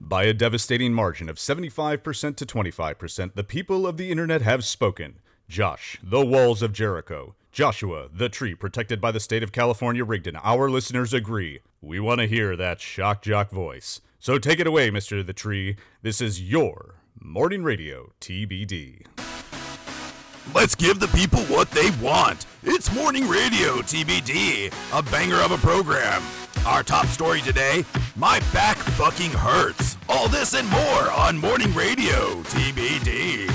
By a devastating margin of 75% to 25%, the people of the internet have spoken. Josh, the walls of Jericho. Joshua, the tree protected by the state of California Rigdon. Our listeners agree. We want to hear that shock jock voice. So take it away, Mr. The Tree. This is your morning radio TBD. Let's give the people what they want. It's Morning Radio TBD, a banger of a program. Our top story today My back fucking hurts. All this and more on Morning Radio TBD.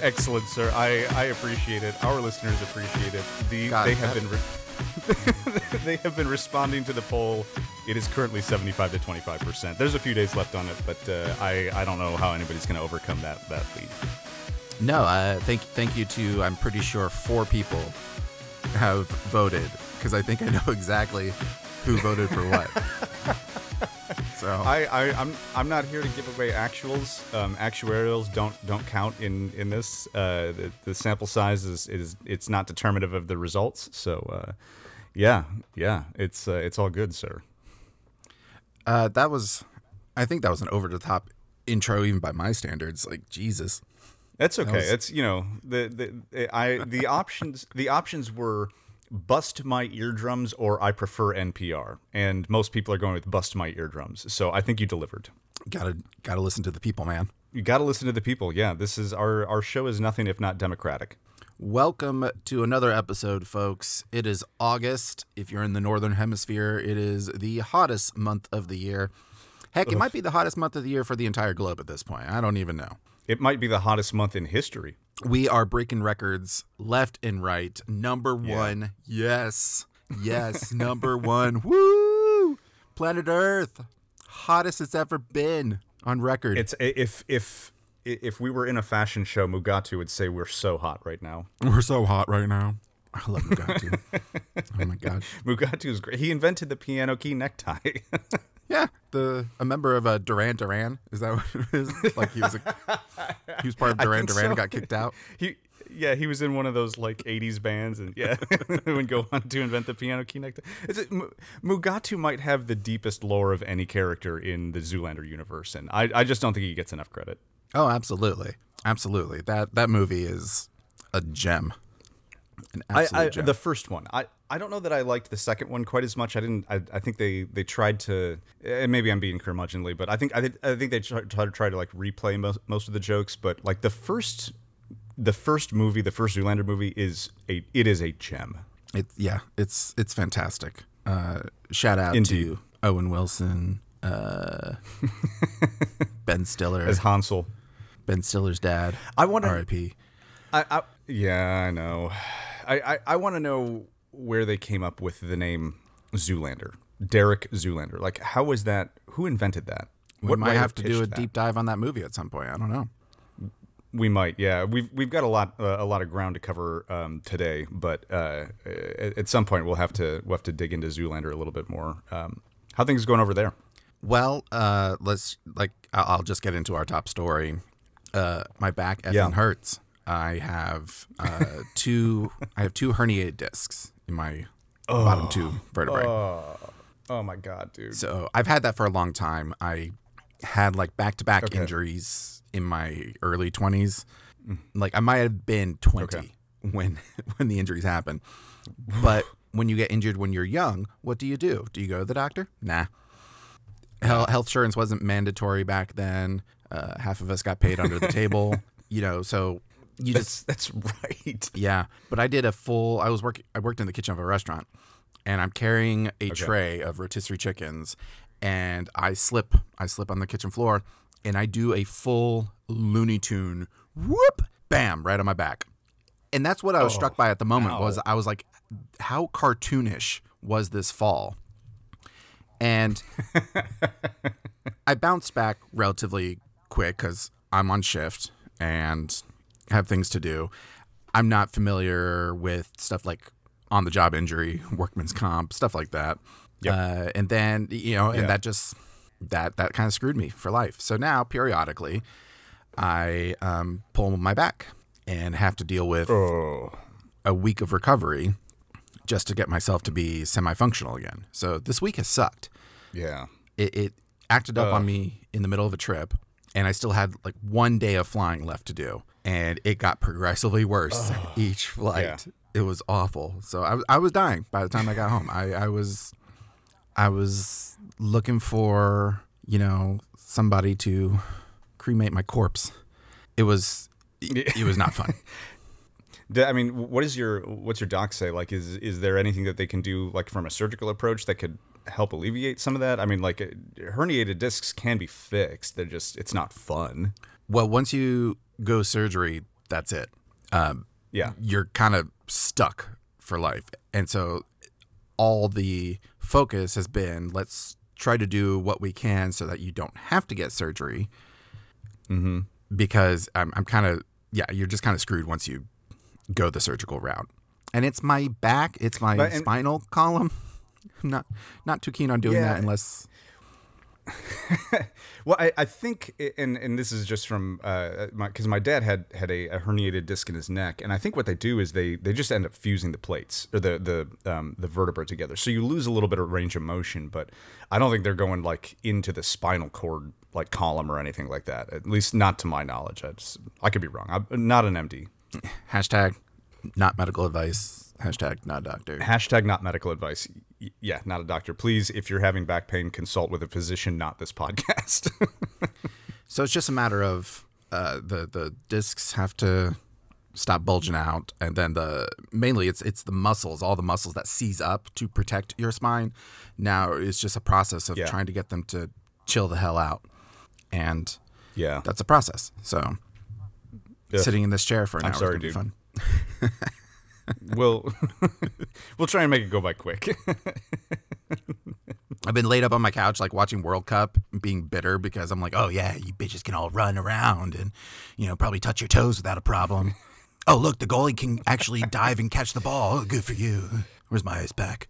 Excellent, sir. I, I appreciate it. Our listeners appreciate it. The, God, they have that- been re- they have been responding to the poll. It is currently 75 to 25 percent. There's a few days left on it, but uh, I I don't know how anybody's going to overcome that that lead. No, uh, thank thank you to I'm pretty sure four people have voted because I think I know exactly who voted for what. so I, I I'm I'm not here to give away actuals. Um, actuarials don't don't count in in this. Uh, the, the sample size is is it's not determinative of the results. So uh, yeah yeah it's uh, it's all good, sir. uh, that was, I think that was an over the top intro even by my standards. Like Jesus. That's okay. was- It's you know the the eh, I the options the options were bust my eardrums or I prefer NPR, and most people are going with bust my eardrums. So I think you delivered. Gotta gotta listen to the people, man. You got to listen to the people. Yeah, this is our our show is nothing if not democratic. Welcome to another episode, folks. It is August. If you're in the northern hemisphere, it is the hottest month of the year. Heck, it might be the hottest month of the year for the entire globe at this point. I don't even know. It might be the hottest month in history. We are breaking records left and right. Number one. Yes. Yes. number one. Woo! Planet Earth. Hottest it's ever been on record. It's if if if we were in a fashion show, Mugatu would say we're so hot right now. We're so hot right now. I love Mugatu. oh my god. is great. He invented the piano key necktie. Yeah, the a member of uh, Duran Duran. Is that what it is? Like he was a, he was part of Duran Duran, so. got kicked out. he yeah he was in one of those like 80s bands and yeah would go on to invent the piano key necktie Is it, Mu- mugatu might have the deepest lore of any character in the zoolander universe and i, I just don't think he gets enough credit Oh, absolutely, absolutely. That that movie is a gem. An absolute I, I gem. the first one i I don't know that I liked the second one quite as much. I didn't. I, I think they, they tried to. And maybe I'm being curmudgeonly, but I think I, think I think they tried, to try to like replay most, most of the jokes. But like the first, the first movie, the first Zoolander movie is a it is a gem. It's yeah, it's it's fantastic. Uh, shout out Indeed. to Owen Wilson, uh, Ben Stiller, As Hansel, Ben Stiller's dad. I wanna- R.I.P. I, I yeah, I know. I I, I want to know where they came up with the name Zoolander, Derek Zoolander. Like, how was that? Who invented that? We might have to do a that? deep dive on that movie at some point. I don't know. We might, yeah. We've we've got a lot uh, a lot of ground to cover um, today, but uh, at, at some point we'll have to we'll have to dig into Zoolander a little bit more. Um, how things going over there? Well, uh, let's like I'll just get into our top story. Uh, my back effing Yeah. hurts. I have uh, two. I have two herniated discs in my bottom two vertebrae. Oh my god, dude! So I've had that for a long time. I had like back to back injuries in my early twenties. Like I might have been twenty Okay. when when the injuries happen. But when you get injured when you're young, what do you do? Do you go to the doctor? Nah. Health, health insurance wasn't mandatory back then. Uh, half of us got paid under the table. You know, so you just That's that's right. yeah, but I did a full. I was working. I worked in the kitchen of a restaurant, and I'm carrying a tray of rotisserie chickens, and I slip. I slip on the kitchen floor, and I do a full Looney Tune whoop, bam, right on my back, and that's what I was struck oh, by at the moment. Was I was like, how cartoonish was this fall? And I bounced back relatively quick because I'm on shift and have things to do. I'm not familiar with stuff like on the job injury, workman's comp, stuff like that. Uh, and then you know, and Yeah. that just that that kind of screwed me for life. So now periodically, I um, pull my back and have to deal with Oh, a week of recovery just to get myself to be semi-functional again. So this week has sucked. Yeah. It, it acted up on me in the middle of a trip, and I still had like one day of flying left to do, and it got progressively worse each flight. It was awful. So I, was- I was dying by the time I got home. I, I was I was looking for you know somebody to cremate my corpse. It was it, it was not fun. I mean, what is your what's your doc say? Like, is is there anything that they can do, like from a surgical approach, that could help alleviate some of that? I mean, like uh, herniated discs can be fixed. They're just it's not fun. Well, once you go surgery, that's it. Um, Yeah. you're kind of stuck for life. And so all the focus has been let's try to do what we can so that you don't have to get surgery. Mm-hmm. Because I'm, I'm kind of, yeah, you're just kind of screwed once you go the surgical route. And it's my back, it's my But- and- spinal column. I'm not not too keen on doing Yeah. that unless Well, I, I think, and and this is just from uh because my dad had had a, a herniated disc in his neck, and I think what they do is they they just end up fusing the plates or the the um, the vertebra together, so you lose a little bit of range of motion. But I don't think they're going like into the spinal cord like column or anything like that. At least not to my knowledge. I just, I could be wrong. I'm not an MD. hashtag not medical advice, hashtag not doctor. Hashtag not medical advice. Yeah, not a doctor. Please, if you're having back pain, consult with a physician, not this podcast. So it's just a matter of uh, the the discs have to stop bulging out, and then the mainly it's it's the muscles, all the muscles that seize up to protect your spine. Now it's just a process of Yeah. trying to get them to chill the hell out, and yeah. that's a process. So sitting in this chair for an I'm hour sorry, is gonna dude. be fun. we'll we'll try and make it go by quick. I've been laid up on my couch, like watching World Cup, being bitter because I'm like, oh yeah, you bitches can all run around and, you know, probably touch your toes without a problem. oh look, the goalie can actually dive and catch the ball. Oh, good for you. Where's my ice pack?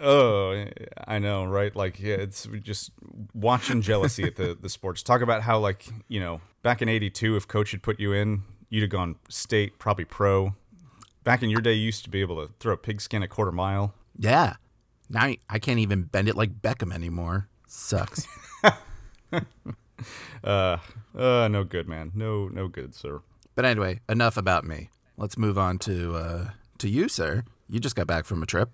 oh, I know, right? Like, yeah, it's just watching jealousy at the the sports. Talk about how, like, you know, back in '82, if coach had put you in, you'd have gone state, probably pro. Back in your day, you used to be able to throw a pigskin a quarter mile. Yeah. Now I- I can't even bend it like Beckham anymore. Sucks. Uh, uh, no good, man. No, no good, sir. but anyway, enough about me. Let's move on to uh, to you, sir. You just got back from a trip.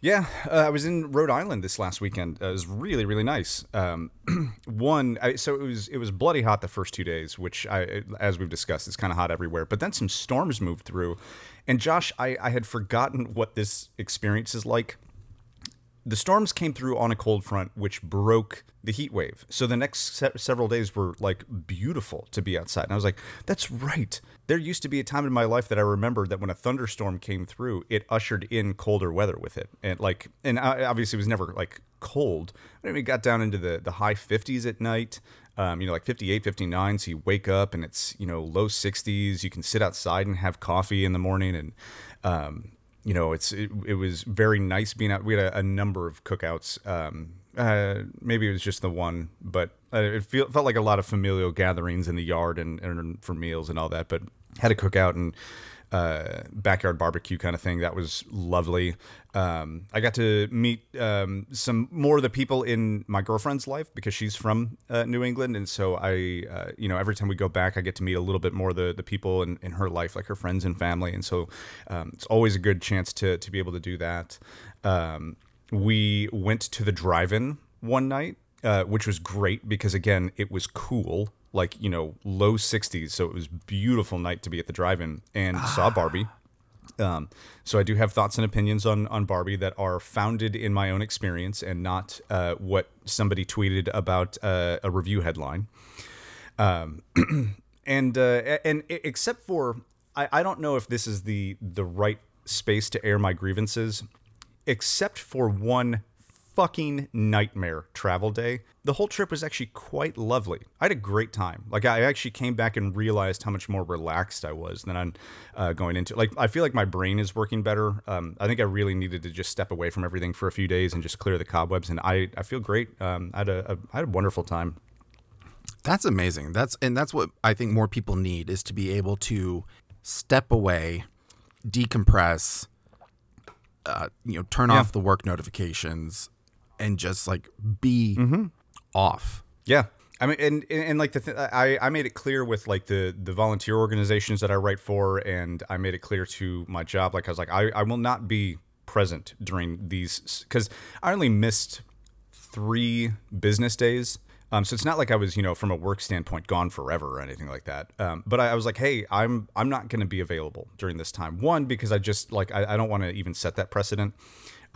Yeah, uh, I was in Rhode Island this last weekend. Uh, it was really, really nice. Um, one, I, so it was it was bloody hot the first two days, which I, as we've discussed, it's kind of hot everywhere. But then some storms moved through, and Josh, I, I had forgotten what this experience is like. The storms came through on a cold front, which broke the heat wave. So the next se- several days were like beautiful to be outside. And I was like, that's right. There used to be a time in my life that I remembered that when a thunderstorm came through, it ushered in colder weather with it. And like, and obviously it was never like cold. I mean, it got down into the, the high 50s at night. Um, you know, like 58, 59. So you wake up and it's, you know, low 60s. You can sit outside and have coffee in the morning. And, um, you know, it's it, it was very nice being out. We had a, a number of cookouts. Um, uh, maybe it was just the one, but it feel, felt like a lot of familial gatherings in the yard and, and for meals and all that. But had a cookout and uh, backyard barbecue kind of thing. That was lovely. Um, I got to meet um, some more of the people in my girlfriend's life because she's from uh, New England, and so I, uh, you know, every time we go back, I get to meet a little bit more of the the people in, in her life, like her friends and family, and so um, it's always a good chance to to be able to do that. Um, we went to the drive-in one night, uh, which was great because again, it was cool, like you know, low 60s, so it was beautiful night to be at the drive-in and saw Barbie. Um, so I do have thoughts and opinions on on Barbie that are founded in my own experience and not uh, what somebody tweeted about uh, a review headline. Um, and uh, and except for I, I don't know if this is the the right space to air my grievances, except for one fucking nightmare travel day. The whole trip was actually quite lovely. I had a great time. Like I actually came back and realized how much more relaxed I was than I'm uh, going into. Like I feel like my brain is working better. Um, I think I really needed to just step away from everything for a few days and just clear the cobwebs. And I I feel great. Um, I had a, a I had a wonderful time. That's amazing. That's and that's what I think more people need is to be able to step away, decompress, uh, you know, turn off the work notifications, and just like be off. Yeah. I mean, and, and, and like the th- I, I made it clear with like the the volunteer organizations that I write for, and I made it clear to my job, like I was like, I, I will not be present during these because I only missed three business days. Um, so it's not like I was, you know, from a work standpoint, gone forever or anything like that. Um, but I, I was like, hey, I'm I'm not going to be available during this time. One because I just like I, I don't want to even set that precedent.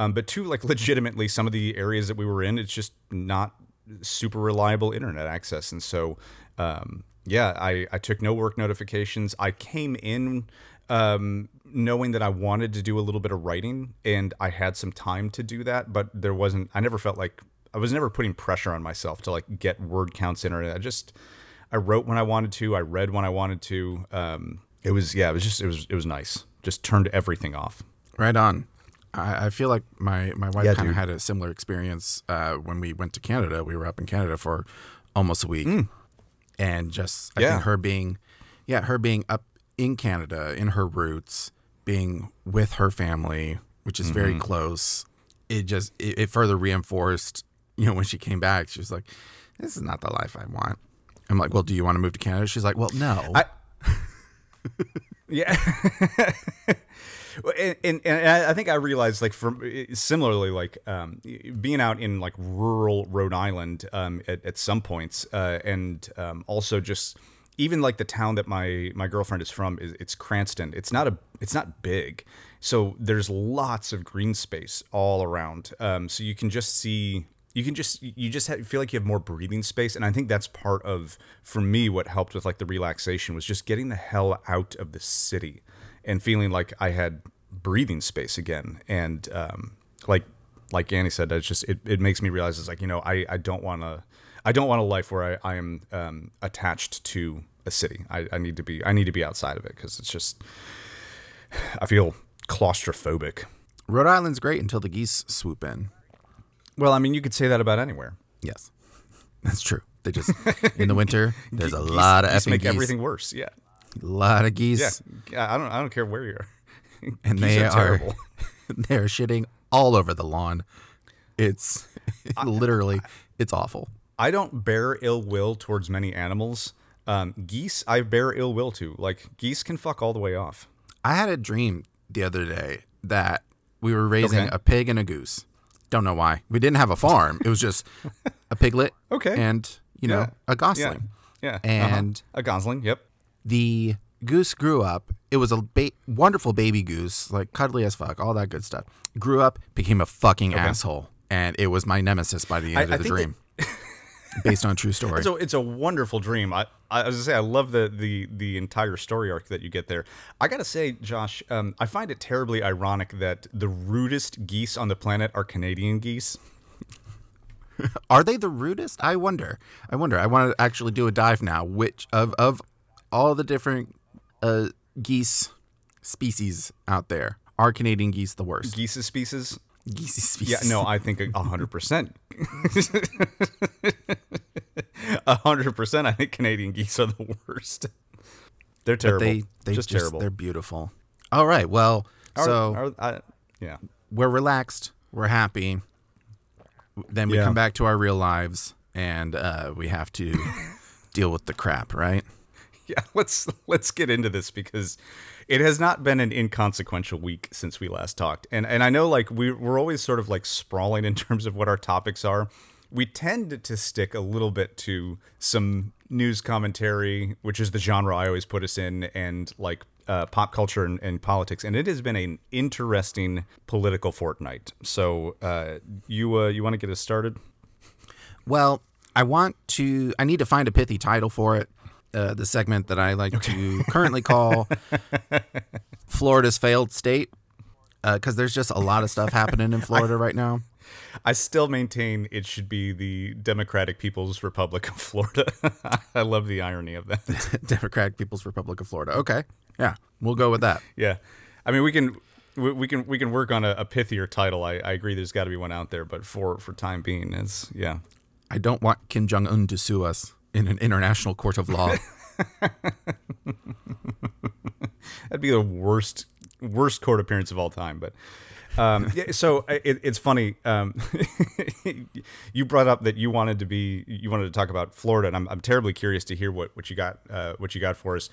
Um, but two, like legitimately, some of the areas that we were in, it's just not super reliable internet access, and so um, yeah, I I took no work notifications. I came in um, knowing that I wanted to do a little bit of writing, and I had some time to do that, but there wasn't. I never felt like I was never putting pressure on myself to like get word counts in, or I just I wrote when I wanted to, I read when I wanted to. Um, it was yeah, it was just it was it was nice. Just turned everything off. Right on. I, I feel like my, my wife Yeah, kind of had a similar experience uh, when we went to Canada. We were up in Canada for almost a week, and just I. Yeah. think her being, yeah, her being up in Canada in her roots, being with her family, which is very Mm-hmm. close. It just it, it further reinforced. You know, when she came back, she was like, "This is not the life I want." I'm like, "Well, do you want to move to Canada?" She's like, "Well, no." I- Yeah. And, and, and I think I realized, like, from similarly, like, um, being out in like rural Rhode Island um, at, at some points, uh, and um, also just even like the town that my my girlfriend is from is it's Cranston. It's not a it's not big, so there's lots of green space all around. Um, so you can just see you can just you just have, feel like you have more breathing space and i think that's part of for me what helped with like the relaxation was just getting the hell out of the city and feeling like i had breathing space again and um, like like annie said it's just it, it makes me realize it's like you know i, I don't want to i don't want a life where i, I am um, attached to a city I, I need to be i need to be outside of it because it's just i feel claustrophobic Rhode Island's great until the geese swoop in. well i mean you could say that about anywhere Yes, that's true. They just in the winter. There's a Geese- lot of geese effing make geese. everything worse yeah A lot of geese, Yeah, I don't. I don't care where you are. and Geese they are are terrible. they're shitting all over the lawn. It's literally it's awful. I don't bear ill will towards many animals. Um, geese, I bear ill will to. Like geese can fuck all the way off. I had a dream the other day that we were raising Okay. a pig and a goose. Don't know why. We didn't have a farm. It was just a piglet. Okay. And you know Yeah. a gosling. Yeah, And- uh-huh. a gosling. Yep. The goose grew up. It was a ba- wonderful baby goose, like cuddly as fuck, all that good stuff. Grew up, became a fucking asshole, and it was my nemesis by the end I- of I the think dream. Based on true story. So it's a wonderful dream. I, I was gonna say I love the the the entire story arc that you get there. I gotta say, Josh, um, I find it terribly ironic that the rudest geese on the planet are Canadian geese. Are they the rudest? I wonder. I wonder. I want to actually do a dive now. Which of of all the different uh, geese species out there are Canadian geese the worst? Geese species. Geese species. Yeah, no, I think a hundred percent. A hundred percent. I think Canadian geese are the worst. They're terrible. they they just, just, terrible. They're beautiful. All right. Well, so are- I- yeah, we're relaxed, we're happy. Then we Yeah. come back to our real lives, and uh, we have to deal with the crap, right? yeah. Let's let's get into this because it has not been an inconsequential week since we last talked, and and I know like we we're always sort of like sprawling in terms of what our topics are. We tend to stick a little bit to some news commentary, which is the genre I always put us in, and like uh, pop culture and, and politics. And it has been an interesting political fortnight. So uh, you uh, you want to get us started? Well, I want to. I need to find a pithy title for it. Uh, the segment that I like to currently call Florida's failed state, because there's just a lot of stuff happening in Florida right now. I still maintain it should be the Democratic People's Republic of Florida. I love the irony of that. Democratic People's Republic of Florida. Okay, yeah, we'll go with that. Yeah, I mean we can we, we can we can work on a, a pithier title. I, I agree. There's got to be one out there, but for for time being, it's yeah. I don't want Kim Jong Un to sue us in an international court of law. That'd be the worst worst court appearance of all time. But Um, yeah, so it, it's funny. Um, you brought up that you wanted to be you wanted to talk about Florida, and I'm, I'm terribly curious to hear what, what you got uh, what you got for us.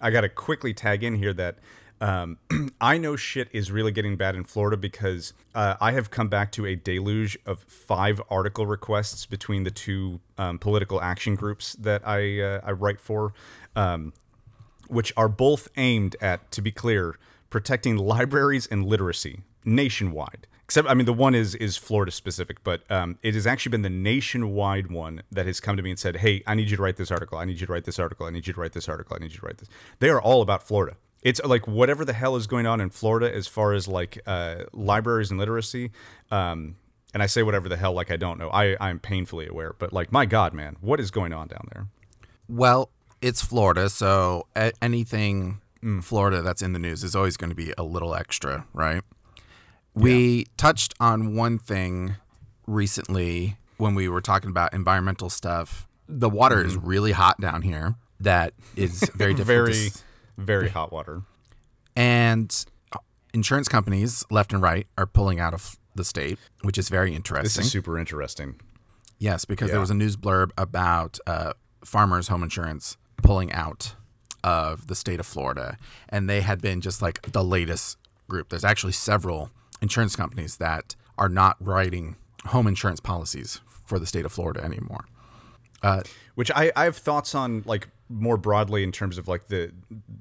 I got to quickly tag in here that um, I know shit is really getting bad in Florida because uh, I have come back to a deluge of five article requests between the two um, political action groups that I uh, I write for, um, which are both aimed at, to be clear, protecting libraries and literacy nationwide. Except, I mean, the one is is Florida specific, but um, it has actually been the nationwide one that has come to me and said, "Hey, I need you to write this article. I need you to write this article. I need you to write this article. I need you to write this." They are all about Florida. It's like whatever the hell is going on in Florida as far as like uh, libraries and literacy. Um, and I say whatever the hell like I don't know. I I'm painfully aware, but like my God, man, what is going on down there? Well, it's Florida, so a- anything Florida that's in the news is always going to be a little extra, right? We touched on one thing recently when we were talking about environmental stuff. The water is really hot down here. That is very difficult. to Very, s- very hot water. and insurance companies left and right are pulling out of the state, which is very interesting. This is super interesting. Yes, because Yeah. there was a news blurb about uh, farmers' home insurance pulling out of the state of Florida, and they had been just like the latest group. There's actually several insurance companies that are not writing home insurance policies for the state of Florida anymore. which I, I have thoughts on like more broadly in terms of like the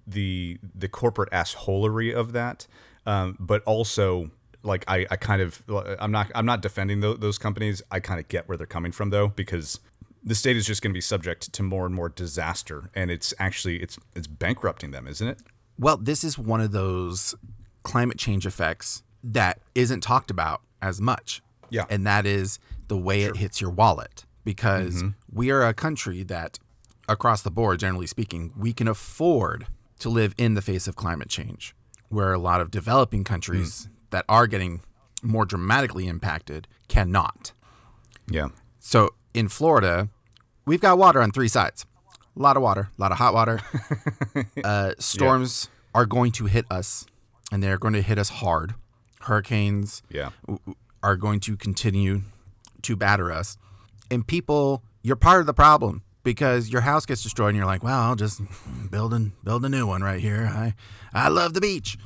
the the corporate assholery of that um, but also like I, I kind of I'm not I'm not defending tho- those companies I kind of get where they're coming from though because the state is just going to be subject to more and more disaster and it's actually it's it's bankrupting them isn't it Well, this is one of those climate change effects that isn't talked about as much. Yeah. And that is the way it hits your wallet because we are a country that, across the board, generally speaking, we can afford to live in the face of climate change, where a lot of developing countries that are getting more dramatically impacted cannot. yeah So in Florida, we've got water on three sides. A lot of water, a lot of hot water. uh, storms are going to hit us, and they're going to hit us hard. Hurricanes yeah w- are going to continue to batter us. And people, you're part of the problem because your house gets destroyed, and you're like, "Well, I'll just build and build a new one right here." I, I love the beach.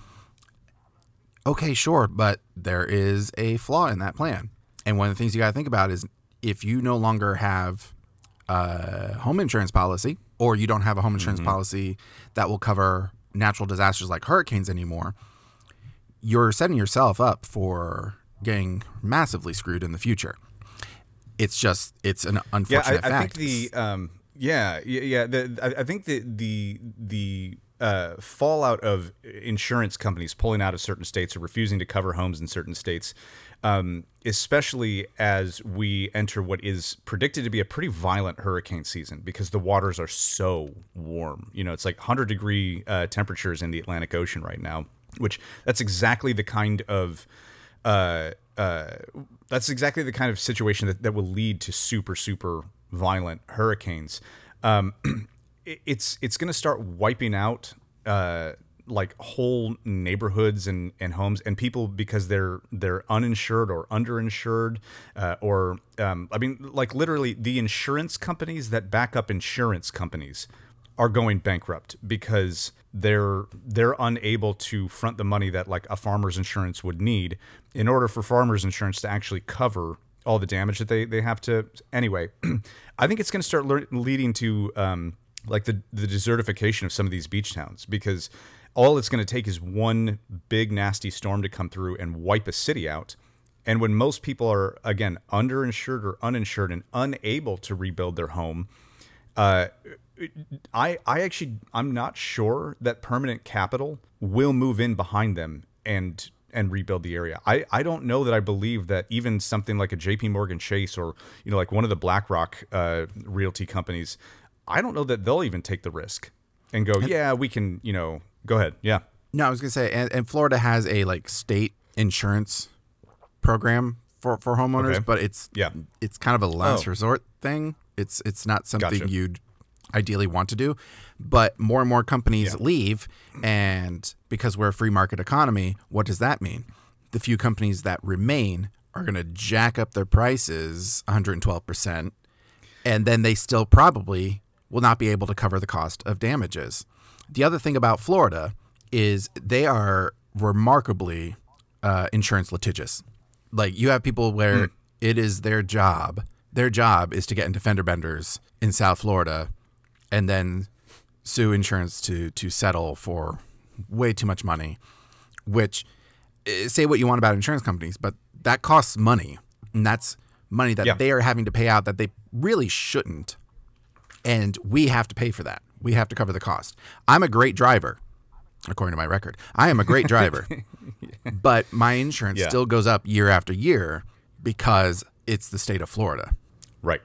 Okay, sure, but there is a flaw in that plan. And one of the things you got to think about is if you no longer have a home insurance policy or you don't have a home insurance mm-hmm. policy that will cover natural disasters like hurricanes anymore, you're setting yourself up for getting massively screwed in the future. It's just it's an yeah unfortunate I, I fact. think the um yeah yeah, yeah the, I, I think the the the uh, fallout of insurance companies pulling out of certain states or refusing to cover homes in certain states um, especially as we enter what is predicted to be a pretty violent hurricane season because the waters are so warm you know it's like 100 degree uh, temperatures in the atlantic ocean right now which that's exactly the kind of uh, uh, that's exactly the kind of situation that, that will lead to super super violent hurricanes. Um, it- it's it's going to start wiping out uh, like whole neighborhoods and, and homes and people because they're they're uninsured or underinsured uh, or um, I mean like literally the insurance companies that back up insurance companies are going bankrupt because they're they're unable to front the money that like a farmer's insurance would need in order for farmer's insurance to actually cover all the damage that they, they have to. Anyway i think it's going to start lear- leading to um, like the, the desertification of some of these beach towns because all it's going to take is one big nasty storm to come through and wipe a city out. And when most people are again underinsured or uninsured and unable to rebuild their home uh, I I actually I'm not sure that permanent capital will move in behind them and and rebuild the area. I, I don't know that I believe that even something like a JP Morgan Chase or you know like one of the BlackRock uh, realty companies, I don't know that they'll even take the risk and go, yeah, we can, you know, go ahead. Yeah. No, I was gonna say, and, and Florida has a like state insurance program for for homeowners, Okay. but it's Yeah. it's kind of a last Oh. resort thing. It's it's not something Gotcha. you'd ideally want to do, but more and more companies leave, and because we're a free market economy, what does that mean? the few companies that remain are going to jack up their prices 112%, and then they still probably will not be able to cover the cost of damages. The other thing about Florida is they are remarkably uh, insurance litigious. Like you have people where it is their job, their job is to get into fender benders in South Florida, and then sue insurance to to settle for way too much money. Which eh, say what you want about insurance companies, but that costs money, and that's money that Yeah. they are having to pay out that they really shouldn't and we have to pay for that. We have to cover the cost. I'm a great driver, according to my record. I am a great driver, but my insurance Yeah. still goes up year after year because it's the state of Florida. Right.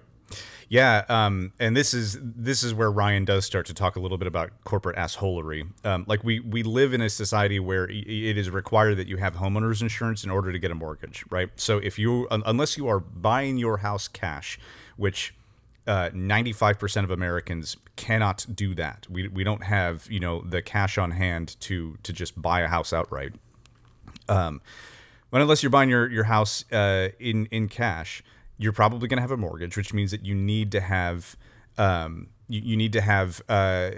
Yeah, um, and this is this is where Ryan does start to talk a little bit about corporate assholery. Um, like we we live in a society where it is required that you have homeowners insurance in order to get a mortgage, right? So if you un- unless you are buying your house cash, which uh, 95% of Americans cannot do that. We, we don't have, you know, the cash on hand to to just buy a house outright. Um, but unless you're buying your your house uh, in in cash, you're probably going to have a mortgage, which means that you need to have um, you, you need to have uh,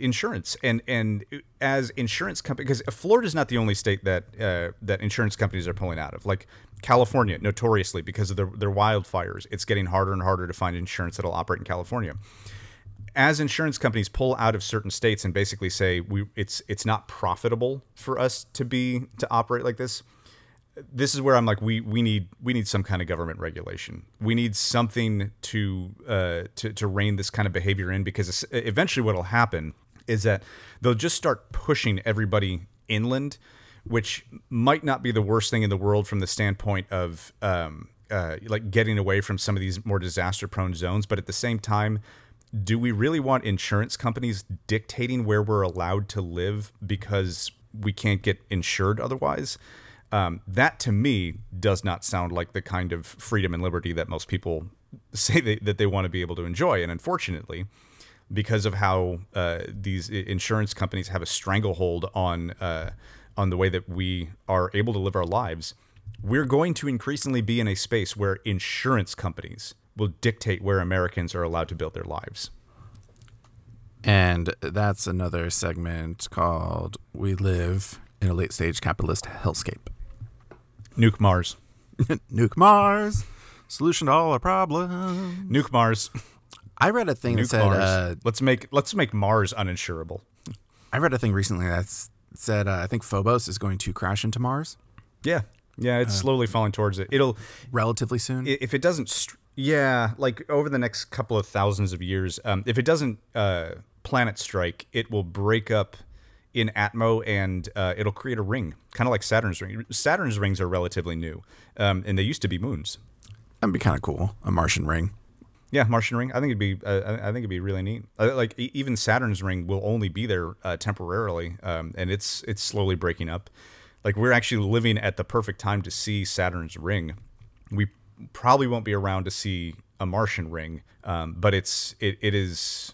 insurance. And and as insurance company, because Florida is not the only state that uh, that insurance companies are pulling out of. Like California, notoriously because of their their wildfires, it's getting harder and harder to find insurance that'll operate in California as insurance companies pull out of certain states and basically say we it's it's not profitable for us to be to operate like this this is where I'm like we we need we need some kind of government regulation. We need something to uh, to to rein this kind of behavior in because eventually what will happen is that they'll just start pushing everybody inland, which might not be the worst thing in the world from the standpoint of um, uh, like getting away from some of these more disaster prone zones. But at the same time, do we really want insurance companies dictating where we're allowed to live because we can't get insured otherwise? Um, that to me does not sound like the kind of freedom and liberty that most people say they, that they want to be able to enjoy. And unfortunately, because of how uh, these insurance companies have a stranglehold on uh, on the way that we are able to live our lives, we're going to increasingly be in a space where insurance companies will dictate where Americans are allowed to build their lives. And that's another segment called We Live in a Late Stage Capitalist Hellscape. Nuke Mars. Nuke Mars, solution to all our problems. Nuke Mars. I read a thing that said, uh, let's make let's make Mars uninsurable. I read a thing recently that said, uh, I think Phobos is going to crash into Mars Yeah. Yeah, it's slowly falling towards it. It'll relatively soon. if it doesn't str- yeah like over the next couple of thousands of years um, if it doesn't uh, planet strike it will break up in atmo and uh, it'll create a ring kind of like saturn's ring. Saturn's rings are relatively new um, and they used to be moons. That'd be kind of cool. A Martian ring. yeah martian ring. I think it'd be uh, I think it'd be really neat. Uh, like e- even saturn's ring will only be there uh, temporarily um, and it's it's slowly breaking up. Like we're actually living at the perfect time to see saturn's ring. We probably won't be around to see a martian ring um, but it's it, it is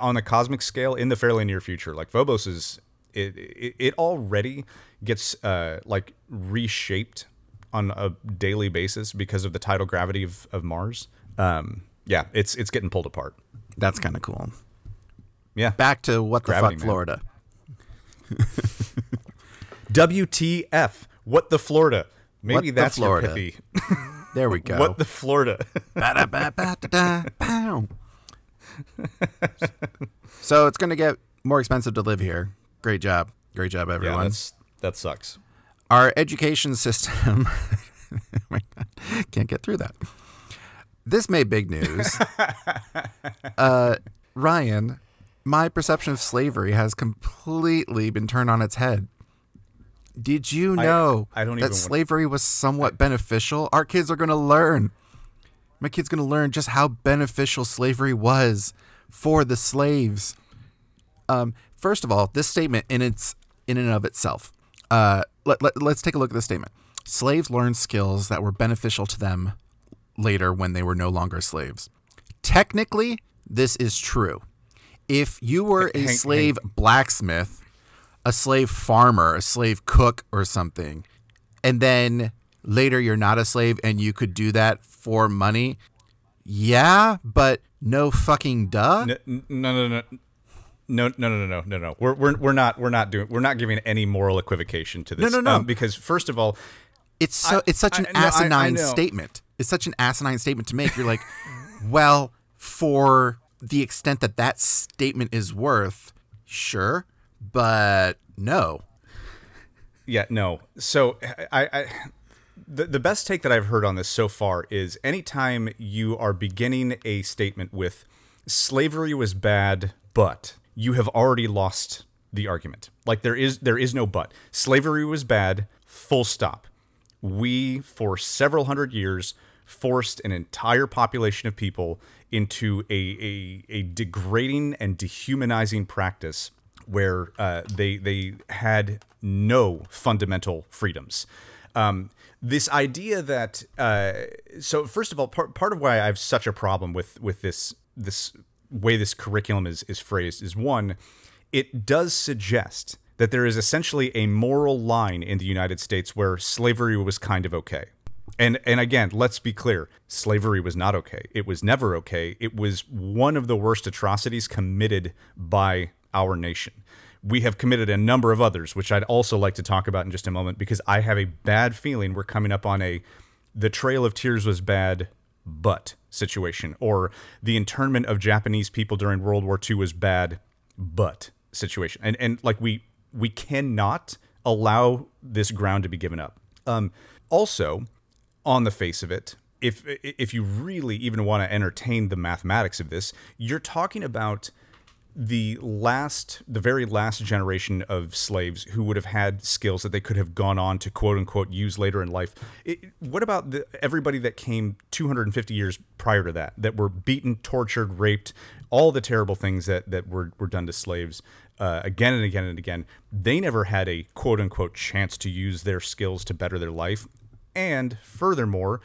on a cosmic scale in the fairly near future. Like phobos is it it, it already gets uh, like reshaped on a daily basis because of the tidal gravity of, of Mars. Um, yeah, it's it's getting pulled apart. That's kind of cool. Yeah. Back to what the fuck. Florida. WTF? What the Florida? Maybe What the that's Florida? your pithy. There we go. What the Florida? So it's going to get more expensive to live here. Great job. Great job, yeah, everyone. that's that sucks. Our education system. Oh Can't get through that. This made big news. uh, Ryan, my perception of slavery has completely been turned on its head. Did you know I don't that slavery was somewhat beneficial? Our kids are going to learn. My kid's going to learn just how beneficial slavery was for the slaves. Um, first of all, this statement in its in and of itself. Uh, let, let, let's take a look at this statement. Slaves learned skills that were beneficial to them later when they were no longer slaves. Technically, this is true. If you were a slave blacksmith, a slave farmer, a slave cook, or something, and then later you're not a slave and you could do that for money. Yeah, but no fucking duh. No, no, no, no. No, no, no, no, no, no. We're, we're, we're not we're not doing we're not giving any moral equivocation to this. No, no, no. Um, because first of all, It's so I- it's such an I- no, I- asinine statement. It's such an asinine statement to make. You're like, well, for the extent that that statement is worth, sure, but no. Yeah, no. So I, I the, the best take that I've heard on this so far is anytime you are beginning a statement with slavery was bad, but you have already lost the argument. Like there is there is no but. Slavery was bad, full stop. We for several hundred years forced an entire population of people into a, a, a degrading and dehumanizing practice where uh, they they had no fundamental freedoms. Um, this idea that uh, so first of all, part, part of why I have such a problem with with this this way this curriculum is is phrased is one, it does suggest that there is essentially a moral line in the United States where slavery was kind of okay. And and again, let's be clear, slavery was not okay. It was never okay. It was one of the worst atrocities committed by our nation. We have committed a number of others, which I'd also like to talk about in just a moment because I have a bad feeling we're coming up on a the Trail of Tears was bad, but situation, or the internment of Japanese people during World War II was bad, but situation. And and like we we cannot allow this ground to be given up. Um, also, on the face of it, if if you really even want to entertain the mathematics of this, you're talking about the last the very last generation of slaves who would have had skills that they could have gone on to quote unquote use later in life. It, what about the, everybody that came 250 years prior to that that were beaten tortured raped all the terrible things that that were, were done to slaves uh, again and again and again? They never had a quote unquote chance to use their skills to better their life. And furthermore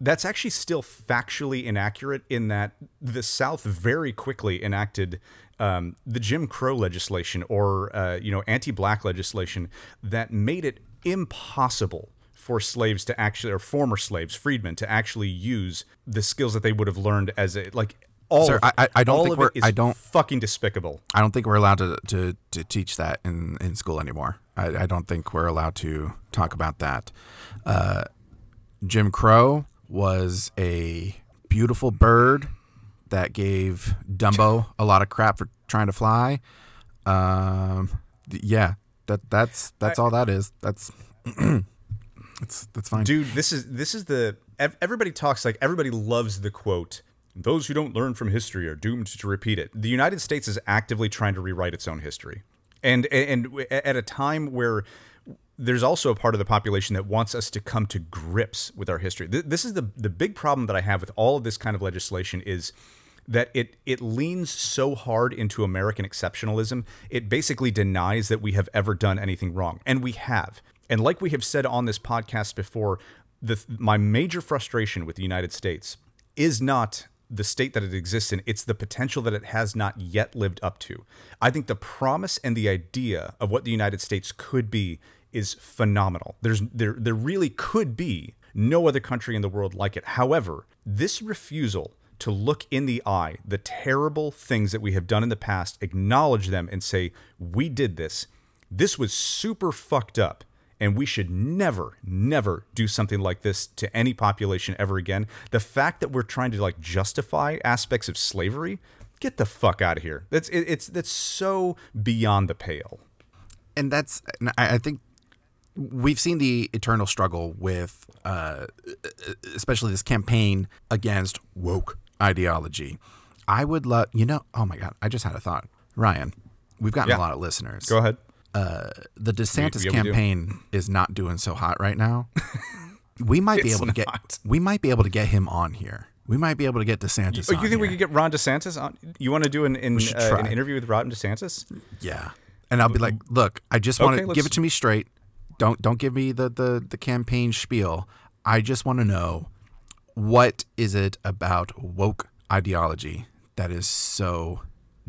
that's actually still factually inaccurate in that the South very quickly enacted um, the Jim Crow legislation or uh, you know anti-black legislation that made it impossible for slaves to actually or former slaves freedmen to actually use the skills that they would have learned as a like all Sir, of. I- I- don't all think of we're- it is I don't- fucking despicable I don't think we're allowed to, to, to teach that in, in school anymore. I, I don't think we're allowed to talk about that. Uh, Jim Crow was a beautiful bird that gave Dumbo a lot of crap for trying to fly. Um, yeah, that that's that's all that is. That's that's that's fine. dude this is this is the everybody talks like everybody loves the quote those who don't learn from history are doomed to repeat it the united states is actively trying to rewrite its own history and and at a time where there's also a part of the population that wants us to come to grips with our history this is the the big problem that i have with all of this kind of legislation is that it it leans so hard into American exceptionalism, it basically denies that we have ever done anything wrong, and we have. And like we have said on this podcast before, the my major frustration with the United States is not the state that it exists in, it's the potential that it has not yet lived up to. I think the promise and the idea of what the United States could be is phenomenal. There's there there really could be no other country in the world like it. However, this refusal to look in the eye the terrible things that we have done in the past, acknowledge them, and say, We did this. This was super fucked up. And we should never, never do something like this to any population ever again. The fact that we're trying to like justify aspects of slavery, get the fuck out of here. That's it, it's that's so beyond the pale. and that's I, think we've seen the eternal struggle with uh, especially this campaign against woke ideology i would love you know oh my god i just had a thought ryan we've gotten Yeah. a lot of listeners Go ahead. the desantis we campaign is not doing so hot right now we might be able to get we might be able to get him on here we might be able to get desantis Oh, on you think we could get Ron DeSantis on? You want to do an in, uh, an interview with Ron DeSantis? Yeah, and I'll be like, look, I just want to let's- give it to me straight. Don't don't give me the the the campaign spiel. I just want to know what is it about woke ideology that is so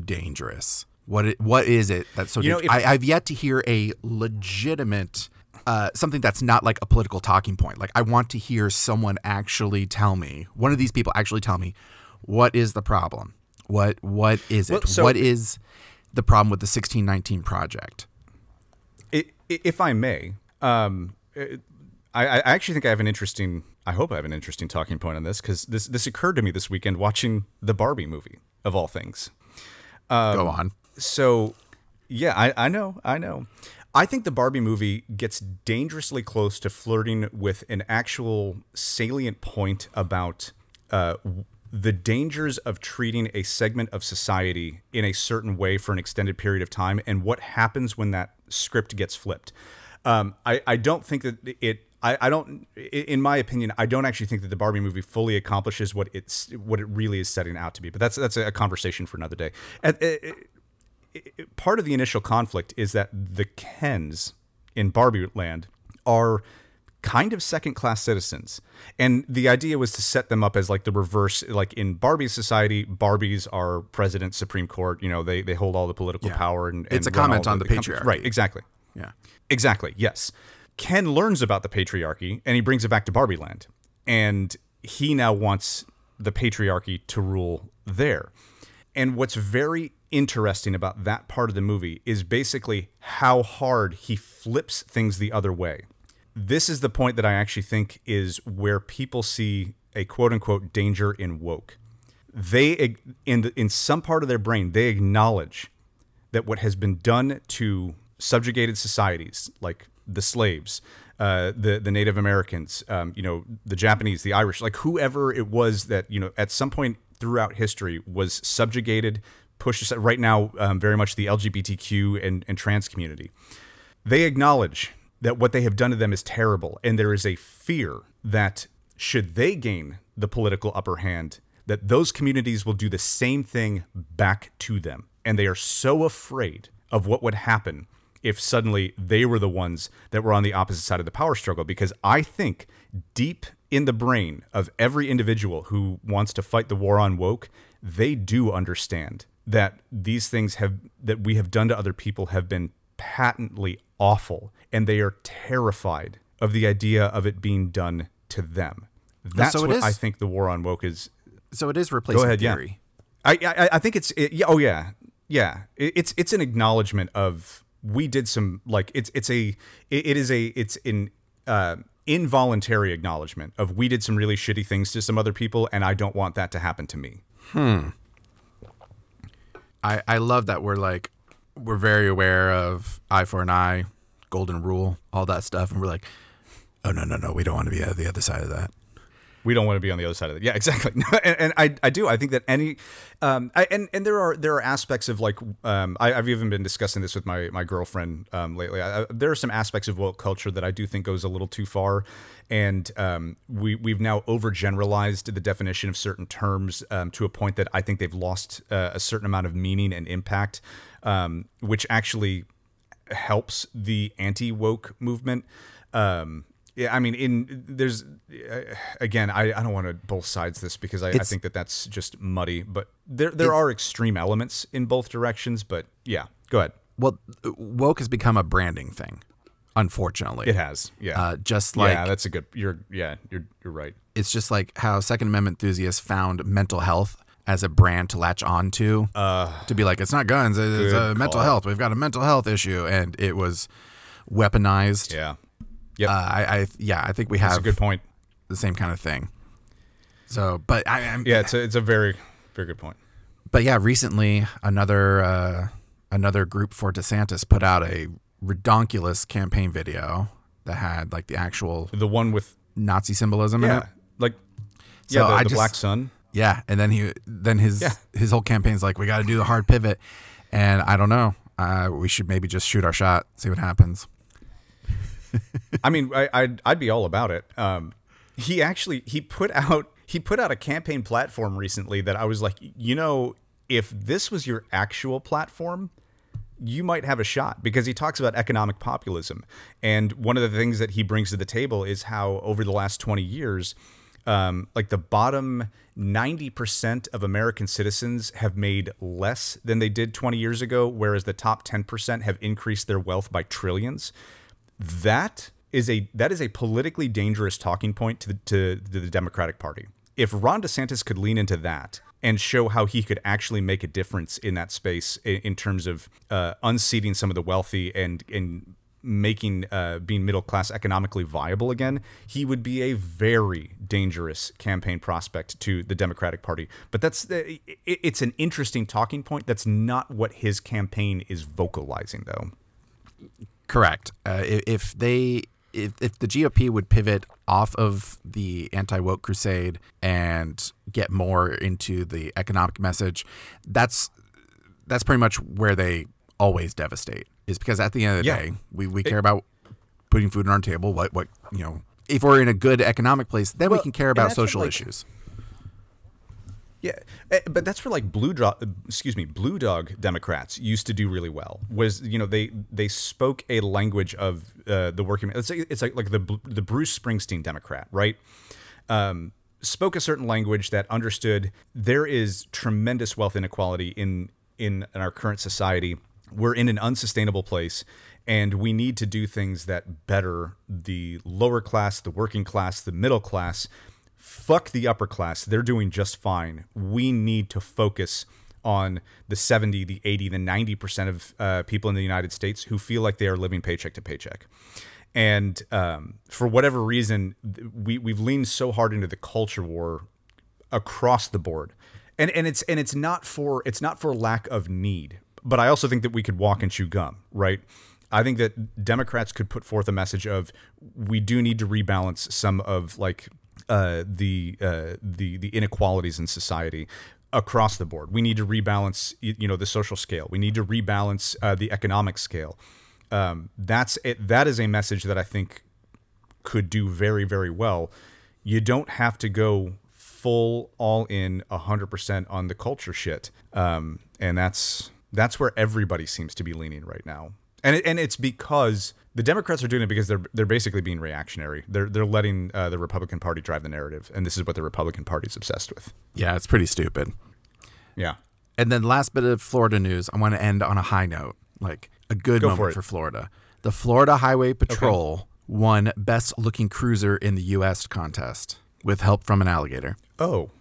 dangerous. What it, what is it that's so? You know, dangerous? if- I, I've yet to hear a legitimate uh, something that's not like a political talking point. Like I want to hear someone actually tell me, one of these people actually tell me, what is the problem? What what is it? Well, so- what is the problem with the 1619 project? If I may, um, I, I actually think I have an interesting. I hope I have an interesting talking point on this because this this occurred to me this weekend watching the Barbie movie of all things. Go on. So, yeah, I, I know, I know. I think the Barbie movie gets dangerously close to flirting with an actual salient point about uh, the dangers of treating a segment of society in a certain way for an extended period of time and what happens when that script gets flipped. Um, I, I don't think that it. I, I don't. In my opinion, I don't actually think that the Barbie movie fully accomplishes what it's what it really is setting out to be. But that's that's a conversation for another day. At- part of the initial conflict is that the Kens in Barbie Land are kind of second class citizens. And the idea was to set them up as like the reverse like in Barbie's society, Barbies are president, Supreme Court, you know, they they hold all the political Yeah. power and, It's and a comment on the com- patriarchy. Right, exactly. Yeah. Exactly. Yes. Ken learns about the patriarchy and he brings it back to Barbie Land. And he now wants the patriarchy to rule there. And what's very interesting about that part of the movie is basically how hard he flips things the other way. This is the point that I actually think is where people see a quote unquote danger in woke. They in the, in some part of their brain they acknowledge that what has been done to subjugated societies like the slaves, uh, the the Native Americans, um, you know, the Japanese, the Irish, like whoever it was that you know at some point throughout history was subjugated, pushed aside. Right now, um, very much the LGBTQ and, and trans community. They acknowledge that what they have done to them is terrible, and there is a fear that should they gain the political upper hand, that those communities will do the same thing back to them. And they are so afraid of what would happen if suddenly they were the ones that were on the opposite side of the power struggle. Because I think deep in the brain of every individual who wants to fight the war on woke, they do understand that these things have that we have done to other people have been patently awful and they are terrified of the idea of it being done to them. Oh, That's so what is- I think the war on woke is. So it is replacement ahead, yeah. I I, I think it's it, yeah, oh yeah yeah It- it's it's an acknowledgement of we did some like it's it's a it, it is a it's an uh, involuntary acknowledgement of we did some really shitty things to some other people and I don't want that to happen to me. Hmm. I, I love that we're like we're very aware of eye for an eye, golden rule, all that stuff, and we're like, oh no no no, we don't want to be at the other side of that. We don't want to be on the other side of it. Yeah, exactly. and, and I, I do. I think that any, um, I, and and there are there are aspects of like, um, I, I've even been discussing this with my my girlfriend um, lately. I, I- there are some aspects of woke culture that I do think goes a little too far, and um, we we've now overgeneralized the definition of certain terms um, to a point that I think they've lost uh, a certain amount of meaning and impact, um, which actually helps the anti woke movement. Um, yeah, I mean, in there's uh, again, I, I don't want to both sides this because I, I think that that's just muddy. But there there are extreme elements in both directions. But yeah, go ahead. Well, woke has become a branding thing, unfortunately. It has, yeah, Uh, just like yeah. That's a good. You're yeah, you're you're right. it's just like how Second Amendment enthusiasts found mental health as a brand to latch on to, to be like, it's not guns, it's uh, mental health. We've got a mental health issue, and it was weaponized. Yeah, yep. Uh, I, I, yeah, I think we that's have a good point. the same kind of thing. So, but I, I'm, Yeah, it's a, it's a very very good point. but yeah, recently another uh, another group for DeSantis put out a redonkulous campaign video that had like the actual The one with Nazi symbolism in it. like So yeah, the, the just- black sun. Yeah, and then he then his Yeah. his whole campaign's like we got to do the hard pivot, and I don't know. Uh, we should maybe just shoot our shot, see what happens. I mean, I, I'd I'd be all about it. Um, he actually he put out he put out a campaign platform recently that I was like, you know, if this was your actual platform, you might have a shot because he talks about economic populism, and one of the things that he brings to the table is how over the last twenty years. Um, like the bottom 90% of American citizens have made less than they did 20 years ago, whereas the top 10% have increased their wealth by trillions that is a that is a politically dangerous talking point to the, to the Democratic Party. If Ron DeSantis could lean into that and show how he could actually make a difference in that space in, in terms of uh, unseating some of the wealthy and and making uh, being middle class economically viable again, he would be a very dangerous campaign prospect to the Democratic Party. But that's uh, it's an interesting talking point. That's not what his campaign is vocalizing, though. Correct. Uh, if they if, if the GOP would pivot off of the anti woke crusade and get more into the economic message, that's that's pretty much where they always devastate. Is because at the end of the Yeah. day, we, we care about putting food on our table. What what you know, if we're in a good economic place, then we can care about social like, issues. Yeah, eh, but that's where like blue dog, excuse me, blue dog Democrats used to do really well. Was you know they they spoke a language of uh, the working. It's like, it's like like the the Bruce Springsteen Democrat, right? Um, spoke a certain language that understood there is tremendous wealth inequality in in, in our current society. We're in an unsustainable place. And we need to do things that better the lower class, the working class, the middle class, fuck the upper class. They're doing just fine. We need to focus on the 70, the 80, the 90% of uh, people in the United States who feel like they are living paycheck to paycheck. And um, for whatever reason, we, we've leaned so hard into the culture war across the board. And, and it's and it's not for it's not for lack of need, but I also think that we could walk and chew gum, right? I think that Democrats could put forth a message of we do need to rebalance some of like uh, the uh, the the inequalities in society across the board. We need to rebalance, you know, the social scale. We need to rebalance uh, the economic scale. Um, that's it. That is a message that I think could do very very well. You don't have to go full all in 100% on the culture shit. Um, and that's that's where everybody seems to be leaning right now. And it, and it's because the Democrats are doing it because they're they're basically being reactionary. They're they're letting uh, the Republican Party drive the narrative, and this is what the Republican Party's obsessed with. Yeah, it's pretty stupid. Yeah. And then last bit of Florida news, I want to end on a high note, like a good Go moment it. for, Florida. The Florida Highway Patrol won best looking cruiser in the U.S. contest with help from an alligator. Oh.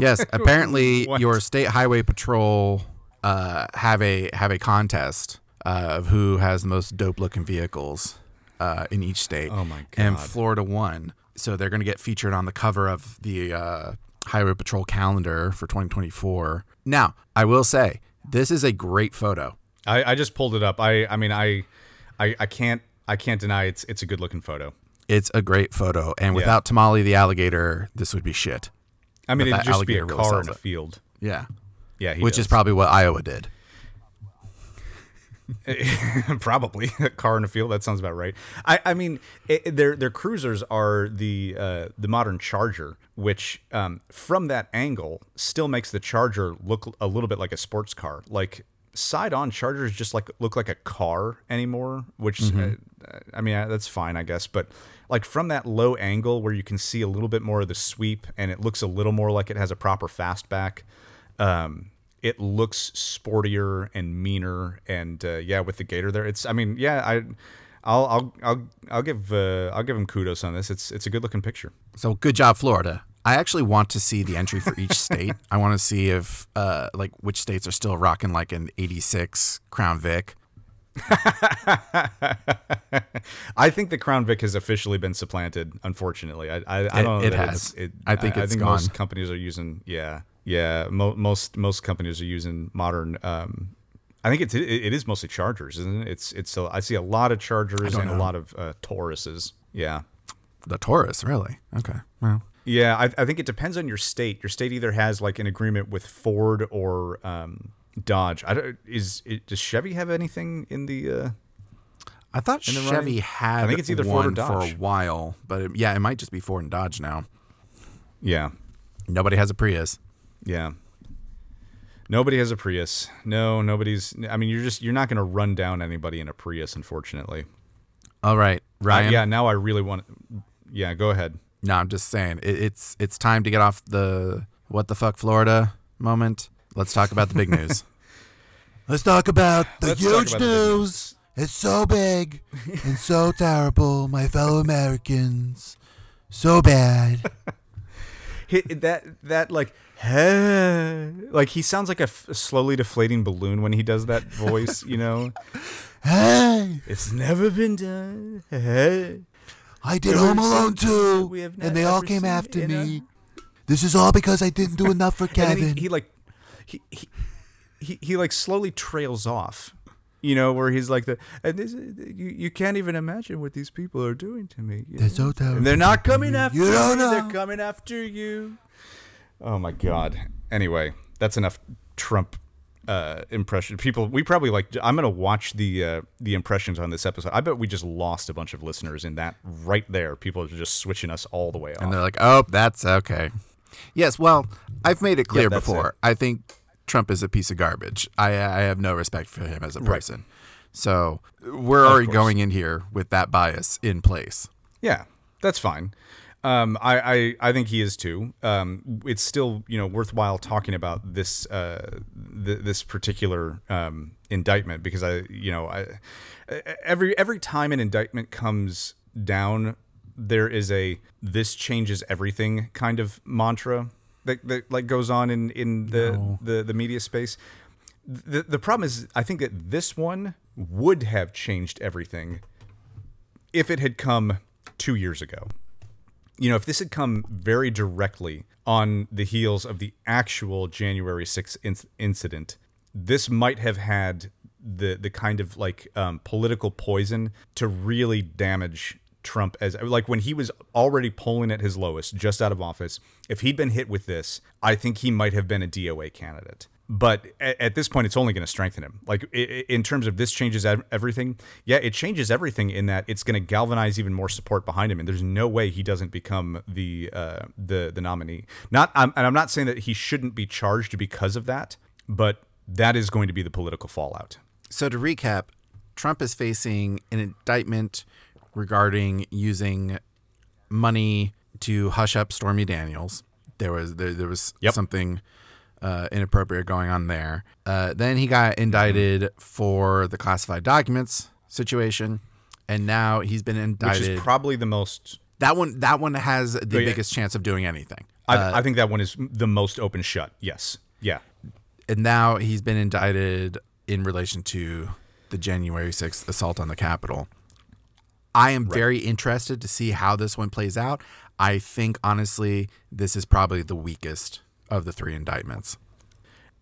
Yes, apparently What? your state highway patrol uh, have a have a contest uh, of who has the most dope looking vehicles uh, in each state. Oh my god! And Florida won, so they're going to get featured on the cover of the uh, highway patrol calendar for 2024. Now, I will say this is a great photo. I, I just pulled it up. I I mean I I, I can't I can't deny it's it's a good looking photo. It's a great photo, and Yeah. without Tamale the alligator, this would be shit. I mean But it'd just be a alligator really car in a it. field. Yeah, Yeah, which is probably what Iowa did. Probably a car in a field. That sounds about right. I, I mean, it, their their cruisers are the uh, the modern Charger, which um, from that angle still makes the Charger look a little bit like a sports car. Like side on Chargers just like look like a car anymore. Which uh, I mean, uh, that's fine, I guess. But like from that low angle where you can see a little bit more of the sweep and it looks a little more like it has a proper fastback. Um, it looks sportier and meaner and uh, yeah with the gator there it's i mean yeah i i'll i'll i'll, I'll give uh, i'll give him kudos on this it's it's a good looking picture So good job, Florida. I actually want to see the entry for each state. I want to see if uh, like which states are still rocking like an '86 Crown Vic. i think the crown vic has officially been supplanted unfortunately i i, I don't know it has. it, I think I, it's think gone. most companies are using yeah yeah mo- most most companies are using modern um I think it's it, it is mostly Chargers, isn't it? It's it's a, I see a lot of Chargers and a lot of uh, Tauruses. Yeah, The Taurus, really? Okay. Well, Yeah, I, I think it depends on your state. Your state either has like an agreement with Ford or um, Dodge. I don't, is it, does Chevy have anything in the? Uh, I thought Chevy running? had I think it's either Ford or Dodge for a while, but it, yeah, it might just be Ford and Dodge now. yeah, Nobody has a Prius. Yeah. Nobody has a Prius. No, nobody's. I mean, you're just you're not going to run down anybody in a Prius, unfortunately. All right, Uh, Ryan. yeah, now I really want. Yeah, go ahead. No, I'm just saying it, it's it's time to get off the what the fuck Florida moment. Let's talk about the big news. Let's talk about the Let's huge about the news. It's so big and so terrible, my fellow Americans. So bad. That that like hey, like he sounds like a, f- a slowly deflating balloon when he does that voice, you know. Hey, It's never been done. Hey. I did Home Alone too, and they all came after you me. This is all because I didn't do enough for Kevin. he, he like he, he he he like slowly trails off. You know, where he's like the and this you, you can't even imagine what these people are doing to me. They're so terrible. And they're not coming after You know. They're coming after you. Oh my god. Anyway, that's enough Trump uh impression. People we probably like I'm going to watch the uh the impressions on this episode. I bet we just lost a bunch of listeners in that right there. People are just switching us all the way off. And they're like, oh, that's okay. Yes, well, I've made it clear that's before. it. I think Trump is a piece of garbage. I, I have no respect for him as a person. So we're already going in here with that bias in place. Yeah, that's fine. Um, I, I, I think he is too. Um, it's still you know worthwhile talking about this uh, th- this particular um, indictment because I you know I every every time an indictment comes down, there is a this changes everything kind of mantra that, that like goes on in in the the, the media space. The the problem is I think that this one would have changed everything if it had come two years ago. You know, if this had come very directly on the heels of the actual January 6th inc- incident, this might have had the the kind of like um, political poison to really damage Trump as like when he was already polling at his lowest, just out of office. If he'd been hit with this, I think he might have been a DOA candidate but at, at this point it's only going to strengthen him like in terms of this changes everything yeah it changes everything in that it's going to galvanize even more support behind him and there's no way he doesn't become the uh, the the nominee not I'm, and i'm not saying that he shouldn't be charged because of that but that is going to be the political fallout So to recap, Trump is facing an indictment regarding using money to hush up Stormy Daniels. There was there, there was Yep. something uh, inappropriate going on there. Uh, then he got indicted for the classified documents situation, and now he's been indicted. which is probably the most that one that one has the yeah. biggest chance of doing anything. I, I think that one is the most open shut yes yeah and now he's been indicted in relation to the January 6th assault on the Capitol. I am very interested to see how this one plays out. I think honestly, this is probably the weakest of the three indictments.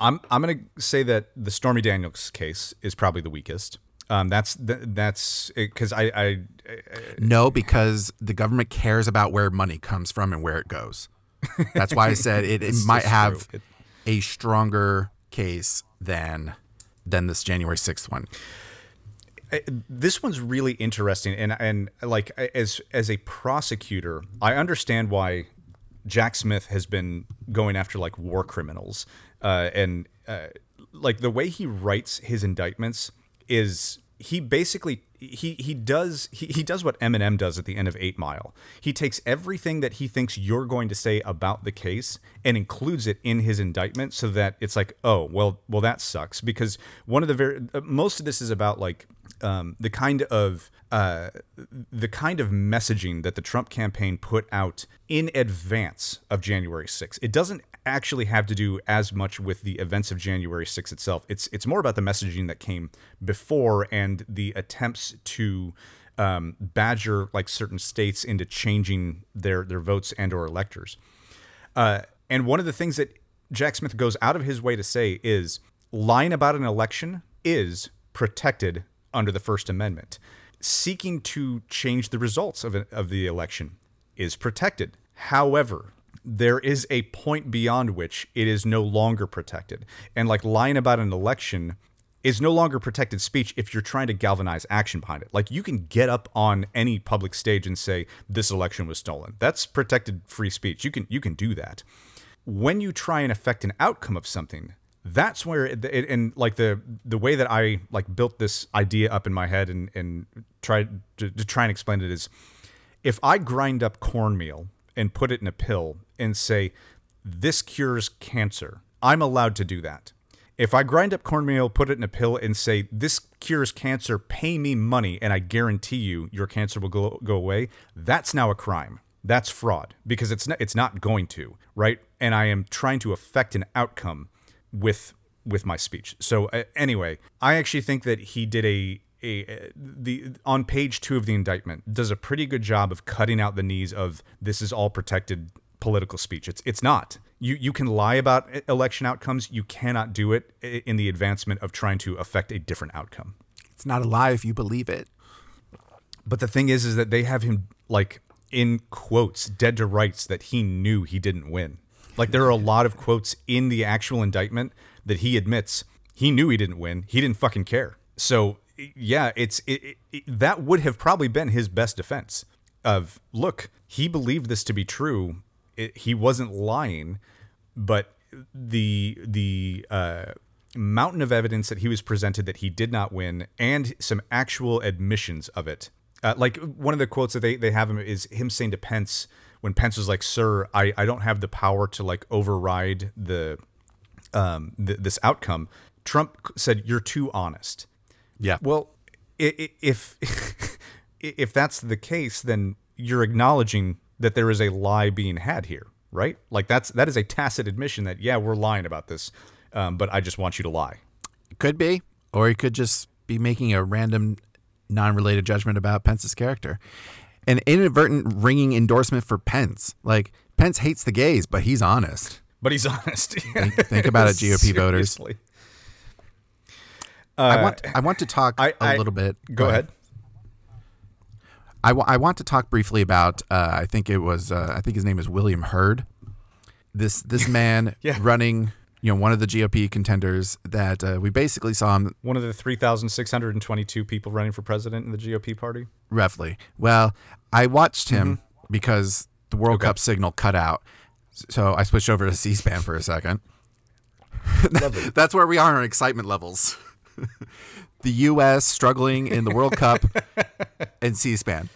I'm I'm gonna say that the Stormy Daniels case is probably the weakest. Um, that's th- that's because I, I No, because the government cares about where money comes from and where it goes. That's why I said it, it might have true. A stronger case than than this January 6th one. this one's really interesting and and like as as a prosecutor i understand why jack smith has been going after like war criminals uh, and uh, like the way he writes his indictments is he basically he he does he, he does what Eminem does at the end of 8 Mile. He takes everything that he thinks you're going to say about the case and includes it in his indictment so that it's like, "Oh, well well that sucks" because one of the very uh, most of this is about like um, the kind of uh, the kind of messaging that the Trump campaign put out in advance of January 6th. It doesn't actually have to do as much with the events of January 6th itself. It's it's more about the messaging that came before and the attempts to um, badger like certain states into changing their their votes and or electors. Uh, and one of the things that Jack Smith goes out of his way to say is lying about an election is protected under the First Amendment. Seeking to change the results of, of the election is protected. However, there is a point beyond which it is no longer protected. And like lying about an election is no longer protected speech if you're trying to galvanize action behind it. Like you can get up on any public stage and say this election was stolen. That's protected free speech. You can you can do that. When you try and affect an outcome of something, that's where it, it, and like the the way that I like built this idea up in my head and and tried to, to try and explain it is if I grind up cornmeal and put it in a pill and say this cures cancer, I'm allowed to do that. If I grind up cornmeal, put it in a pill, and say this cures cancer, pay me money, and I guarantee you your cancer will go, go away, that's now a crime. That's fraud because it's not, it's not going to, right? And I am trying to affect an outcome with with my speech. So uh, anyway, I actually think that he did a a uh, the on page 2 of the indictment does a pretty good job of cutting out the knees of this is all protected political speech. It's it's not. You you can lie about e- election outcomes. You cannot do it uh, in the advancement of trying to affect a different outcome. It's not a lie if you believe it. But the thing is, is that they have him like in quotes, dead to rights that he knew he didn't win. Like there are a lot of quotes in the actual indictment that he admits he knew he didn't win. He didn't fucking care. So yeah, it's it, it, that would have probably been his best defense. Of look, he believed this to be true. It, he wasn't lying, but the the uh, mountain of evidence that he was presented that he did not win, and some actual admissions of it. Uh, like one of the quotes that they, they have him is him saying to Pence when Pence was like, "Sir, I, I don't have the power to like override the um th- this outcome." Trump said, "You're too honest." Yeah. Well, if if that's the case, then you're acknowledging that there is a lie being had here, right? Like that's that is a tacit admission that yeah, we're lying about this, um, but I just want you to lie. Could be, or he could just be making a random, non-related judgment about Pence's character, an inadvertent ringing endorsement for Pence. Like Pence hates the gays, but he's honest. But he's honest. Think, think about it, GOP voters. Seriously. I want I want to talk I- a little bit. Go ahead. I wa- I want to talk briefly about. Uh, I think it was. Uh, I think his name is William Hurd. This this man Yeah. running, you know, one of the GOP contenders that uh, we basically saw him One of the 3,622 people running for president in the GOP party. roughly. Well, I watched him because the World Okay. Cup signal cut out, so I switched over to C-SPAN for a second. That's where we are on excitement levels. the U.S. struggling in the World Cup and C-SPAN.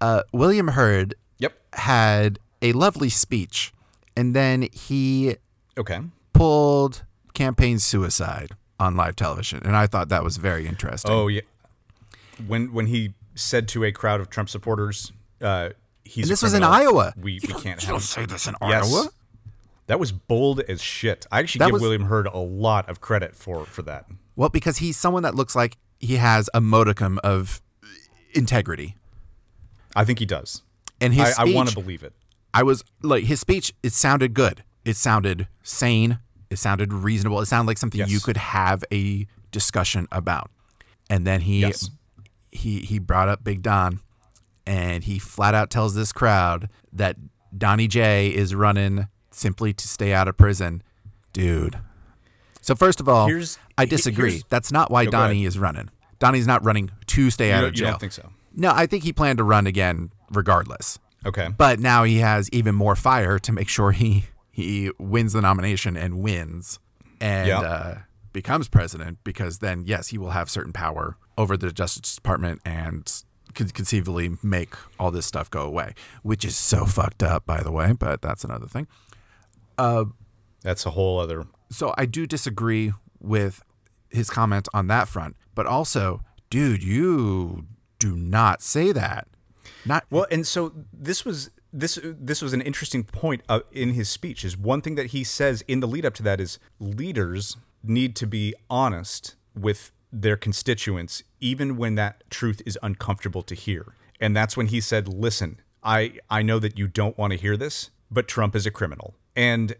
Uh, William Hurd Yep. had a lovely speech, and then he Okay. Pulled campaign suicide on live television, and I thought that was very interesting. Oh yeah. When when he said to a crowd of Trump supporters, uh, he's and this was in Iowa. We, we can't you have don't say this in Yes. Iowa. That was bold as shit. I actually That give was- William Hurd a lot of credit for for that. Well, because he's someone that looks like he has a modicum of integrity, I think he does. and his I, I want to believe it. I was like his speech. It sounded good. It sounded sane. It sounded reasonable. It sounded like something Yes. you could have a discussion about. And then he Yes. he he brought up Big Don, and he flat out tells this crowd that Donnie J is running simply to stay out of prison, dude. So first of all, Here's- I disagree. That's not why go Donnie is running. Donnie's not running to stay You out of you jail. don't think so? No, I think he planned to run again regardless. Okay. But now he has even more fire to make sure he he wins the nomination and wins and Yeah. uh, becomes president because then yes he will have certain power over the Justice Department and could conceivably make all this stuff go away, which is so fucked up by the way. But that's another thing. That's a whole other. So I do disagree with his comment on that front, but also, dude, you do not say that. Not Well, and so this was this this was an interesting point uh, in his speech. Is one thing that he says in the lead up to that is leaders need to be honest with their constituents, even when that truth is uncomfortable to hear. And that's when he said, "Listen, I I know that you don't want to hear this, but Trump is a criminal." And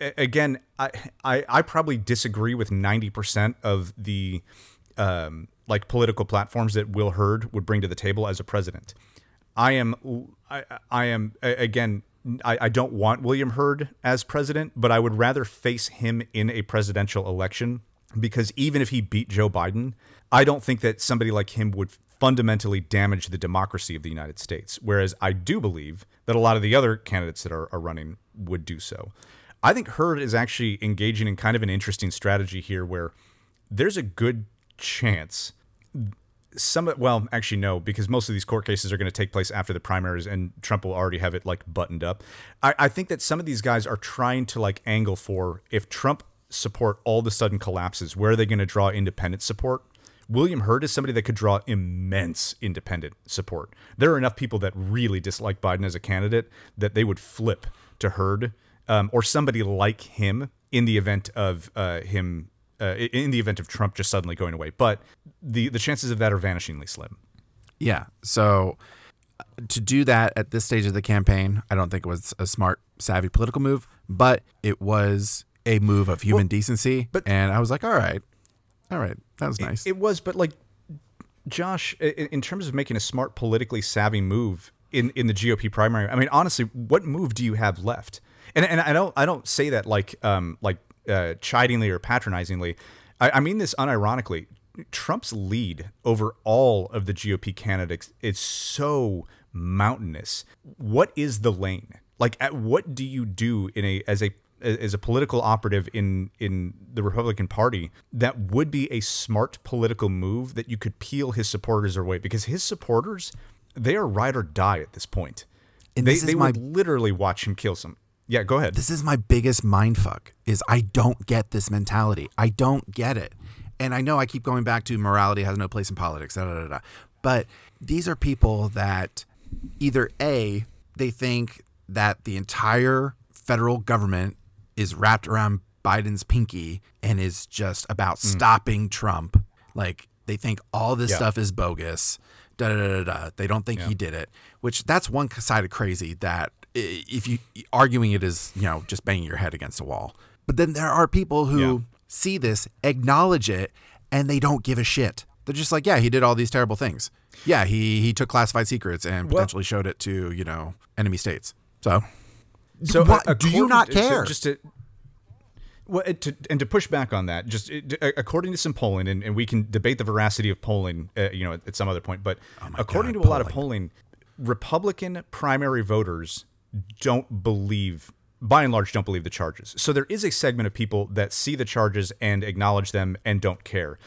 again, I I, I probably disagree with ninety percent of the um, like political platforms that Will Hurd would bring to the table as a president. I am I, I am again I, I don't want William Hurd as president, but I would rather face him in a presidential election because even if he beat Joe Biden, I don't think that somebody like him would fundamentally damage the democracy of the United States. Whereas I do believe that a lot of the other candidates that are, are running would do so. I think Hurd is actually engaging in kind of an interesting strategy here where there's a good chance some well actually no because most of these court cases are going to take place after the primaries and trump will already have it like buttoned up I, I think that some of these guys are trying to like angle for if trump support all of a sudden collapses, where are they going to draw independent support? William Hurd is somebody that could draw immense independent support. There are enough people that really dislike Biden as a candidate that they would flip to Hurd um, or somebody like him in the event of uh, him uh, in the event of Trump just suddenly going away. But the the chances of that are vanishingly slim. Yeah. So uh, to do that at this stage of the campaign, I don't think it was a smart, savvy political move, but it was a move of human decency. but- and I was like, all right, all right, that was nice. It was, but like Josh, i- in terms of making a smart, politically savvy move in, in the GOP primary, I mean, honestly, what move do you have left? And and I don't I don't say that like um like uh, chidingly or patronizingly. I, I mean this unironically. Trump's lead over all of the GOP candidates is so mountainous. What is the lane? Like, at what do you do in a as a as a political operative in in the Republican Party that would be a smart political move that you could peel his supporters away because his supporters they are ride or die at this point. And they this is they my- would literally watch him kill some. Yeah, go ahead. this is my biggest mind fuck is I don't get this mentality. I don't get it. And I know I keep going back to morality has no place in politics, da, da, da, da. but these are people that either A, they think that the entire federal government is wrapped around Biden's pinky and is just about mm. stopping Trump. Like they think all this Yeah. stuff is bogus. Da, da, da, da, da. They don't think he did it, which that's one side of crazy that if you arguing it is, you know, just banging your head against a wall. But then there are people who Yeah. see this, acknowledge it, and they don't give a shit. They're just like, yeah, he did all these terrible things. Yeah, he he took classified secrets and Well- potentially showed it to, you know, enemy states. So So What- uh, do you not to- so care? just to, well, to, and to push back on that, just according to some polling, and, and we can debate the veracity of polling, uh, you know, at, at some other point. But according Oh God, to a lot of polling, Republican primary voters don't believe, by and large, don't believe the charges. So there is a segment of people that see the charges and acknowledge them and don't care.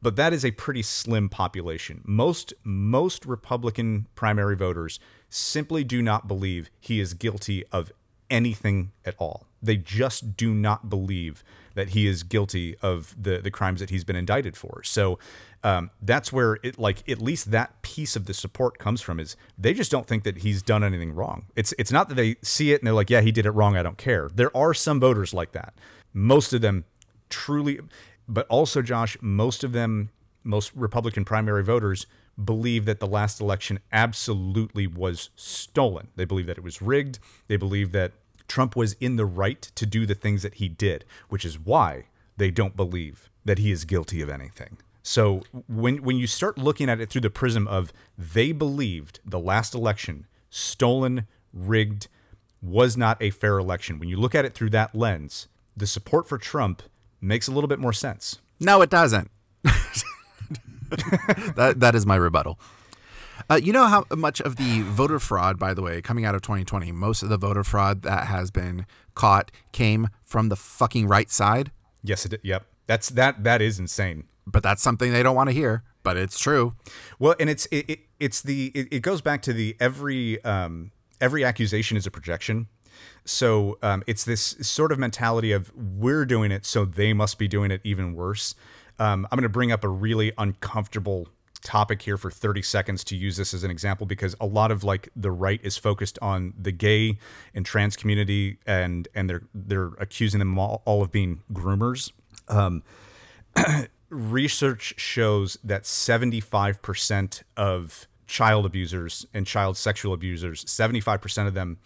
But that is a pretty slim population. Most most Republican primary voters simply do not believe he is guilty of anything at all. They just do not believe that he is guilty of the the crimes that he's been indicted for. So um, that's where it like at least that piece of the support comes from is they just don't think that he's done anything wrong. It's it's not that they see it and they're like, yeah, he did it wrong. I don't care. There are some voters like that. Most of them truly, but also Josh, most of them, most Republican primary voters believe that the last election absolutely was stolen. They believe that it was rigged. They believe that Trump was in the right to do the things that he did, which is why they don't believe that he is guilty of anything. So when when you start looking at it through the prism of they believed the last election stolen, rigged, was not a fair election. When you look at it through that lens, the support for Trump makes a little bit more sense. No, it doesn't. that that is my rebuttal. Uh, you know how much of the voter fraud, by the way, coming out of 2020, most of the voter fraud that has been caught came from the fucking right side. Yes, it. Yep. That's that. That is insane. But that's something they don't want to hear. But it's true. Well, and it's it, it it's the it, it goes back to the every um every accusation is a projection. So um, it's this sort of mentality of we're doing it, so they must be doing it even worse. Um, I'm going to bring up a really uncomfortable topic here for 30 seconds to use this as an example because a lot of like the right is focused on the gay and trans community and and they're they're accusing them all, all of being groomers. Um, research shows that 75% of child abusers and child sexual abusers, 75% of them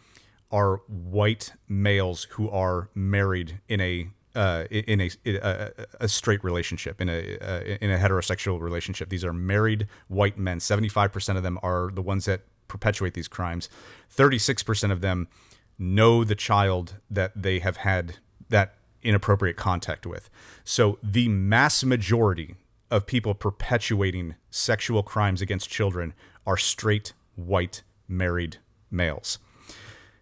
are white males who are married in a uh, in a, a a straight relationship in a uh, in a heterosexual relationship. These are married white men. Seventy five percent of them are the ones that perpetuate these crimes. Thirty six percent of them know the child that they have had that inappropriate contact with. So the mass majority of people perpetuating sexual crimes against children are straight white married males.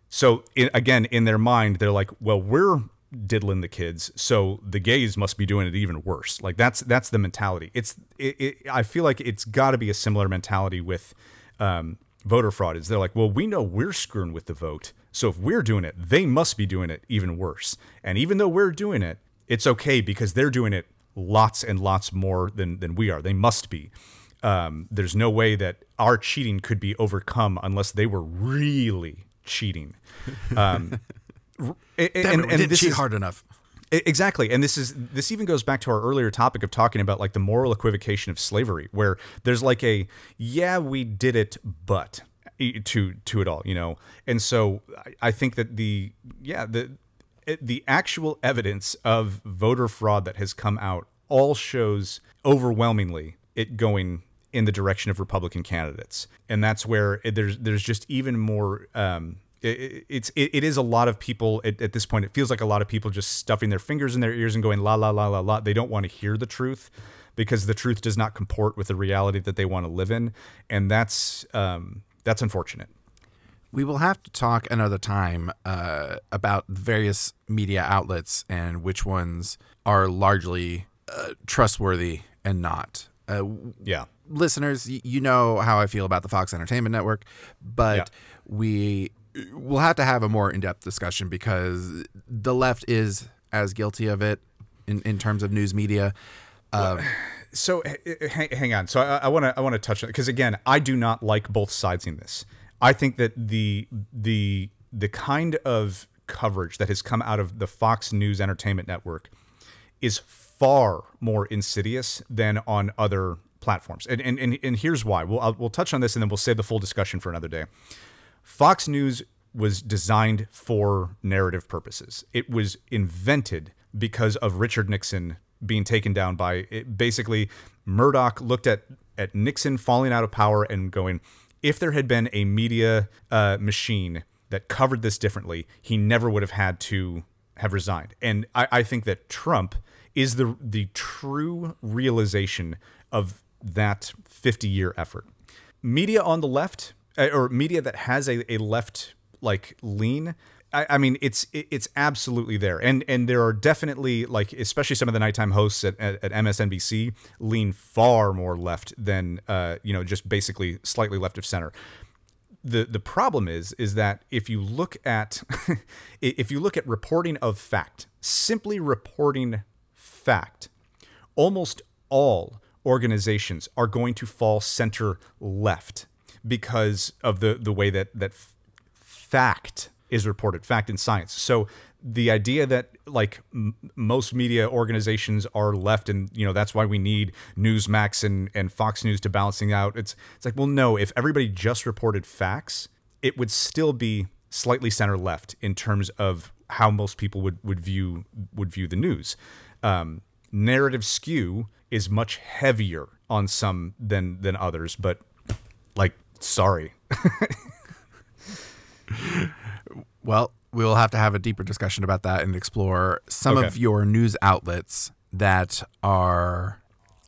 So in, again, in their mind, they're like, "Well, we're diddling the kids, so the gays must be doing it even worse." Like that's that's the mentality. It's it, it, I feel like it's got to be a similar mentality with um, voter fraud. Is they're like, "Well, we know we're screwing with the vote, so if we're doing it, they must be doing it even worse." And even though we're doing it, it's okay because they're doing it lots and lots more than than we are. They must be. Um, there's no way that our cheating could be overcome unless they were really cheating. Um, it, and- and this is- hard enough. Exactly. And this is this even goes back to our earlier topic of talking about like the moral equivocation of slavery where there's like a yeah, we did it, but to to it all, you know. And so I, I think that the yeah, the the actual evidence of voter fraud that has come out all shows overwhelmingly it going in the direction of Republican candidates, and that's where there's there's just even more. Um, it, it- it's it, it is a lot of people at, at this point. It feels like a lot of people just stuffing their fingers in their ears and going la la la la la. They don't want to hear the truth because the truth does not comport with the reality that they want to live in, and that's um, that's unfortunate. We will have to talk another time uh, about various media outlets and which ones are largely uh, trustworthy and not. Uh, Yeah. listeners, you know how I feel about the Fox Entertainment Network, but Yeah. we will have to have a more in-depth discussion because the left is as guilty of it in, in terms of news media. Uh, so hang, hang on. So I want to I want to touch on because again, I do not like both sides in this. I think that the the the kind of coverage that has come out of the Fox News Entertainment Network is far more insidious than on other platforms. And and and, and here's why. We'll I'll, we'll touch on this and then we'll save the full discussion for another day. Fox News was designed for narrative purposes. It was invented because of Richard Nixon being taken down by it, basically Murdoch looked at at Nixon falling out of power and going, if there had been a media uh, machine that covered this differently, he never would have had to have resigned. And I, I think that Trump is the the true realization of that 50 year effort media on the left or media that has a, a left like lean I, I mean it's it's absolutely there. And and there are definitely like especially some of the nighttime hosts at, at, at msnbc lean far more left than uh you know just basically slightly left of center. The the problem is is that if you look at if you look at reporting of fact simply reporting fact almost all organizations are going to fall center left because of the the way that that f- fact is reported fact in science. So the idea that like m- most media organizations are left and you know that's why we need newsmax and and fox news to balancing out it's it's like well no if everybody just reported facts it would still be slightly center left in terms of how most people would would view would view the news. Um, narrative skew is much heavier on some than than others but like sorry Well, we'll have to have a deeper discussion about that and explore some Okay. of your news outlets that are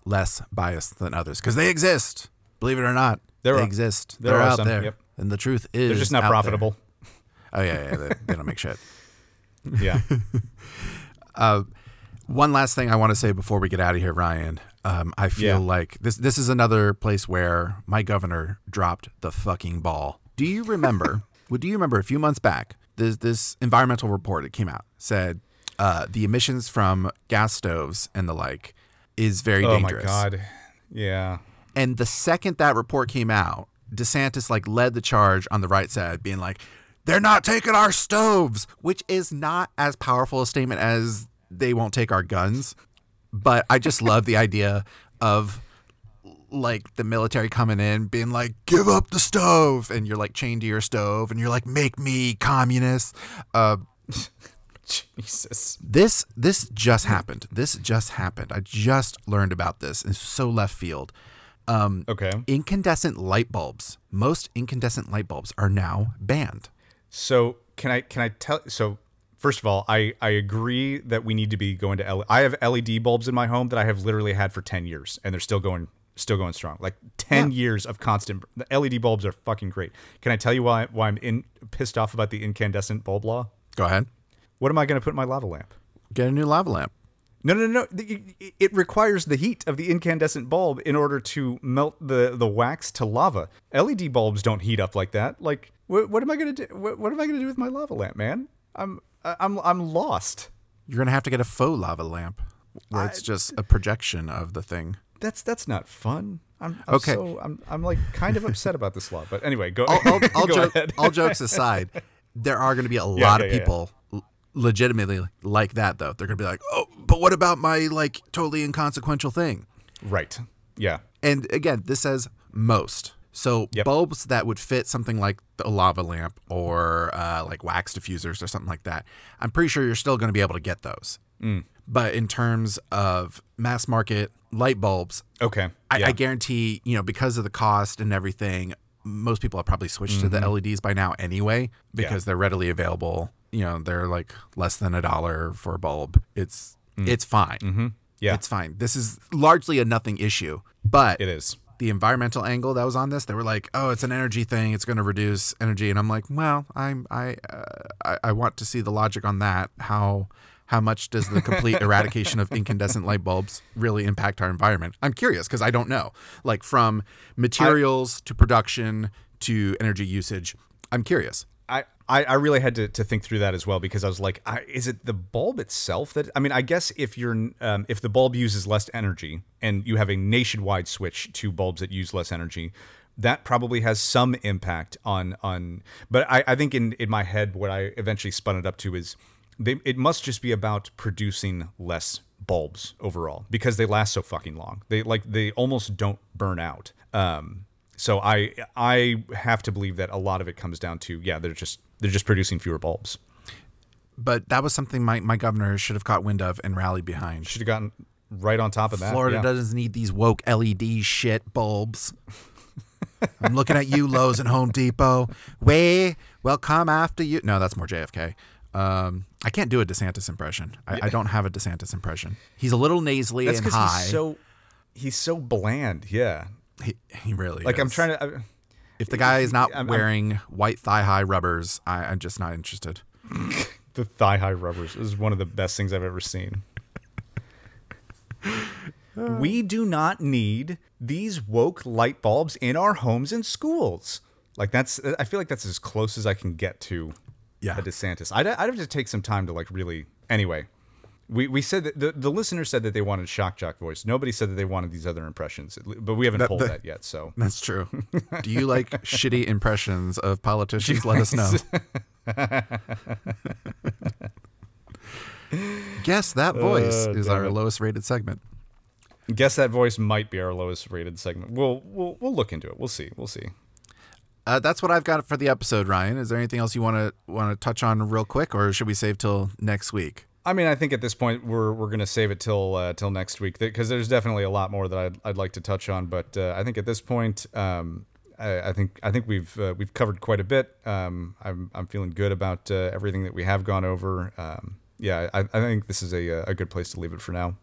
less biased than others because they exist. Believe it or not, There they are- exist. there They're out some, there, yep. and the truth is they're just not out there. profitable Oh yeah, yeah, they, they don't make shit. yeah uh, One last thing I want to say before we get out of here, Ryan. Um, I feel Yeah. like this this is another place where my governor dropped the fucking ball. Do you remember? well, do you remember a few months back? This this environmental report that came out said uh, the emissions from gas stoves and the like is very dangerous. oh my god yeah And the second that report came out, DeSantis like led the charge on the right side, being like, "They're not taking our stoves," which is not as powerful a statement as they won't take our guns. But I just love the idea of like the military coming in, being like, "Give up the stove," and you're like chained to your stove, and you're like, "Make me communist." Uh, jesus this this just happened. This just happened. I just learned about this. It's so left field. Um, okay incandescent light bulbs. Most incandescent light bulbs are now banned. So can I can I tell? So first of all, I I agree that we need to be going to. L- I have LED bulbs in my home that I have literally had for ten years, and they're still going still going strong. Like ten years of constant. The LED bulbs are fucking great. Can I tell you why why I'm in pissed off about the incandescent bulb law? Go ahead. What am I going to put in my lava lamp? Get a new lava lamp. No, no, no. It requires the heat of the incandescent bulb in order to melt the, the wax to lava. LED bulbs don't heat up like that. Like, what, what am I gonna do? What, what am I gonna do with my lava lamp, man? I'm I'm I'm lost. You're gonna have to get a faux lava lamp, where it's just a projection of the thing. That's that's not fun. I'm, I'm Okay. So I'm I'm like kind of upset about this law. But anyway, go. all, all, all, go joke- all jokes aside, there are going to be a lot yeah, of yeah. people l- legitimately like that, though. They're going to be like, oh, but what about my like totally inconsequential thing? right. Yeah. And again, this says most. So Yep. bulbs that would fit something like a lava lamp or uh, like wax diffusers or something like that, I'm pretty sure you're still going to be able to get those. Mm. But in terms of mass market light bulbs, Okay. I, yeah. I guarantee, you know, because of the cost and everything, most people have probably switched to the LEDs by now anyway because they're readily available. You know, they're like less than a dollar for a bulb. It's it's fine. Mm-hmm. Yeah. It's fine. This is largely a nothing issue, but it is. The environmental angle that was on this, they were like, "Oh, it's an energy thing. It's going to reduce energy." And I'm like, "Well, I'm I, uh, I I want to see the logic on that. How how much does the complete eradication of incandescent light bulbs really impact our environment? I'm curious because I don't know. Like from materials to production to energy usage, I'm curious. I, I, really had to, to think through that as well because I was like, I, is it the bulb itself that I mean, I guess if you're um, if the bulb uses less energy and you have a nationwide switch to bulbs that use less energy, that probably has some impact on on. But I, I think in in my head, what I eventually spun it up to is they it must just be about producing less bulbs overall because they last so fucking long. They like they almost don't burn out. Um, so I I have to believe that a lot of it comes down to yeah they're just they're just producing fewer bulbs. But that was something my, my governor should have caught wind of and rallied behind. Should have gotten right on top of that. Florida yeah. doesn't need these woke LED shit bulbs. I'm looking at you, Lowe's and Home Depot. Way, will come after you. No, that's more JFK. Um, I can't do a DeSantis impression. I, I don't have a DeSantis impression. He's a little nasally That's and high. he's so he's so bland. Yeah, he, he really like I'm trying to. I, If the guy is not I'm- I'm- wearing white thigh high rubbers, I, I'm just not interested. the thigh high rubbers is one of the best things I've ever seen. we do not need these woke light bulbs in our homes and schools. Like that's I feel like that's as close as I can get to Yeah. a DeSantis. I'd, I'd have to take some time to like really. Anyway, we, we said that the, the listener said that they wanted shock jock voice. Nobody said that they wanted these other impressions, but we haven't That- pulled the- that yet. So That's true. Do you like shitty impressions of politicians? Let us know. Guess that voice Uh, is our it. lowest rated segment. guess that voice might be our lowest rated segment. We'll we'll we'll look into it. We'll see. We'll see. Uh, that's what I've got for the episode, Ryan. Is there anything else you want to want to touch on real quick, or should we save till next week? I mean, I think at this point we're we're gonna save it till uh, till next week because there's definitely a lot more that I'd, I'd like to touch on. But uh, I think at this point, um, I, I think I think we've uh, we've covered quite a bit. Um, I'm I'm feeling good about uh, everything that we have gone over. Um, yeah, I, I think this is a a good place to leave it for now.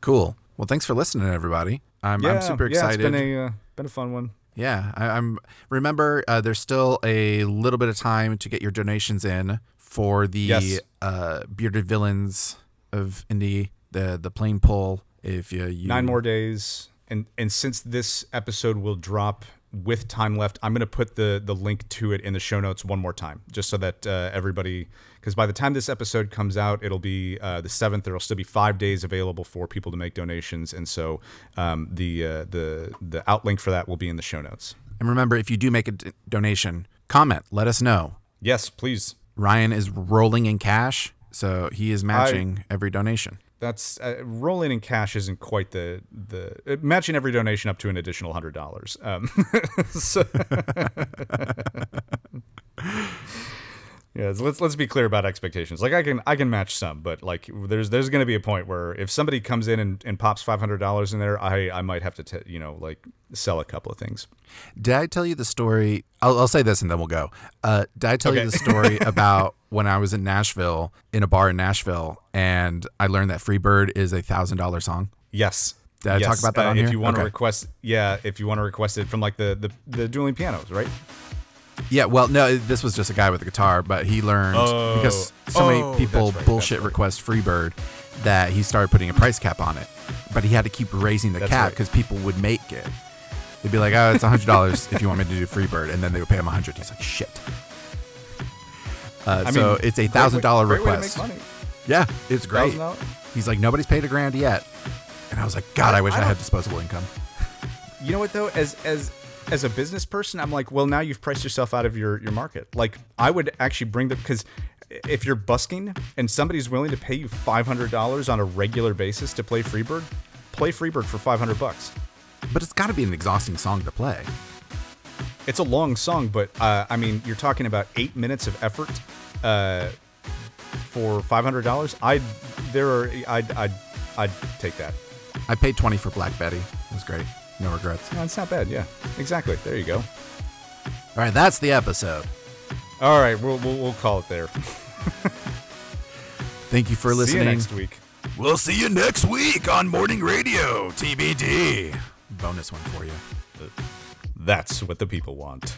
Cool. Well, thanks for listening, everybody. I'm, Yeah, I'm super excited. yeah, it's been a uh, been a fun one. Yeah, I, I'm. Remember, uh, there's still a little bit of time to get your donations in for the Yes. uh, bearded villains of indie, the the plane pull. If you, you Nine more days, and and since this episode will drop with time left, I'm gonna put the the link to it in the show notes one more time, just so that uh, everybody, because by the time this episode comes out, it'll be uh, the seventh. There'll still be five days available for people to make donations, and so um, the uh, the the outlink for that will be in the show notes. And remember, if you do make a d- donation, comment. Let us know. Yes, please. Ryan is rolling in cash, so he is matching every donation. That's uh, rolling in cash isn't quite the the uh, matching every donation up to an additional hundred dollars. Um, so- yeah, let's let's be clear about expectations. Like I can I can match some, but like there's there's going to be a point where if somebody comes in and, and pops five hundred dollars in there, I I might have to t- you know like sell a couple of things. Did I tell you the story? I'll, I'll say this and then we'll go. Uh, did I tell you the story about when I was in Nashville, in a bar in Nashville, and I learned that Freebird is a thousand dollar song? Yes. Did I talk about that Uh, on if here? you want to Okay. request, yeah, if you want to request it from like the the, the dueling pianos, right? Yeah, well, no, this was just a guy with a guitar, but he learned Oh. because so Oh, many people right, bullshit right. request Freebird that he started putting a price cap on it. But he had to keep raising the That's cap right. because people would make it. They'd be like, "Oh, it's hundred dollars if you want me to do Freebird," and then they would pay him a hundred. He's like, "Shit." Uh, so mean, it's a thousand dollar dollar great way to request. Yeah, it's great. $1,000? He's like, nobody's paid a grand yet. And I was like, God, I, wish I I, had disposable income. You know what though? As as as a business person, I'm like, well, now you've priced yourself out of your your market. Like, I would actually bring the because if you're busking and somebody's willing to pay you five hundred dollars on a regular basis to play Freebird, play Freebird for five hundred bucks. But it's got to be an exhausting song to play. It's a long song, but uh, I mean, you're talking about eight minutes of effort uh, for five hundred dollars. I'd there are I'd I'd I'd take that. I paid 20 for Black Betty. It was great. No regrets. No, it's not bad. Yeah, exactly. There you go. All right, that's the episode. All right, we'll we'll, we'll call it there. Thank you for listening. See you next week. We'll see you next week on Morning Radio, TBD. Bonus one for you. That's what the people want.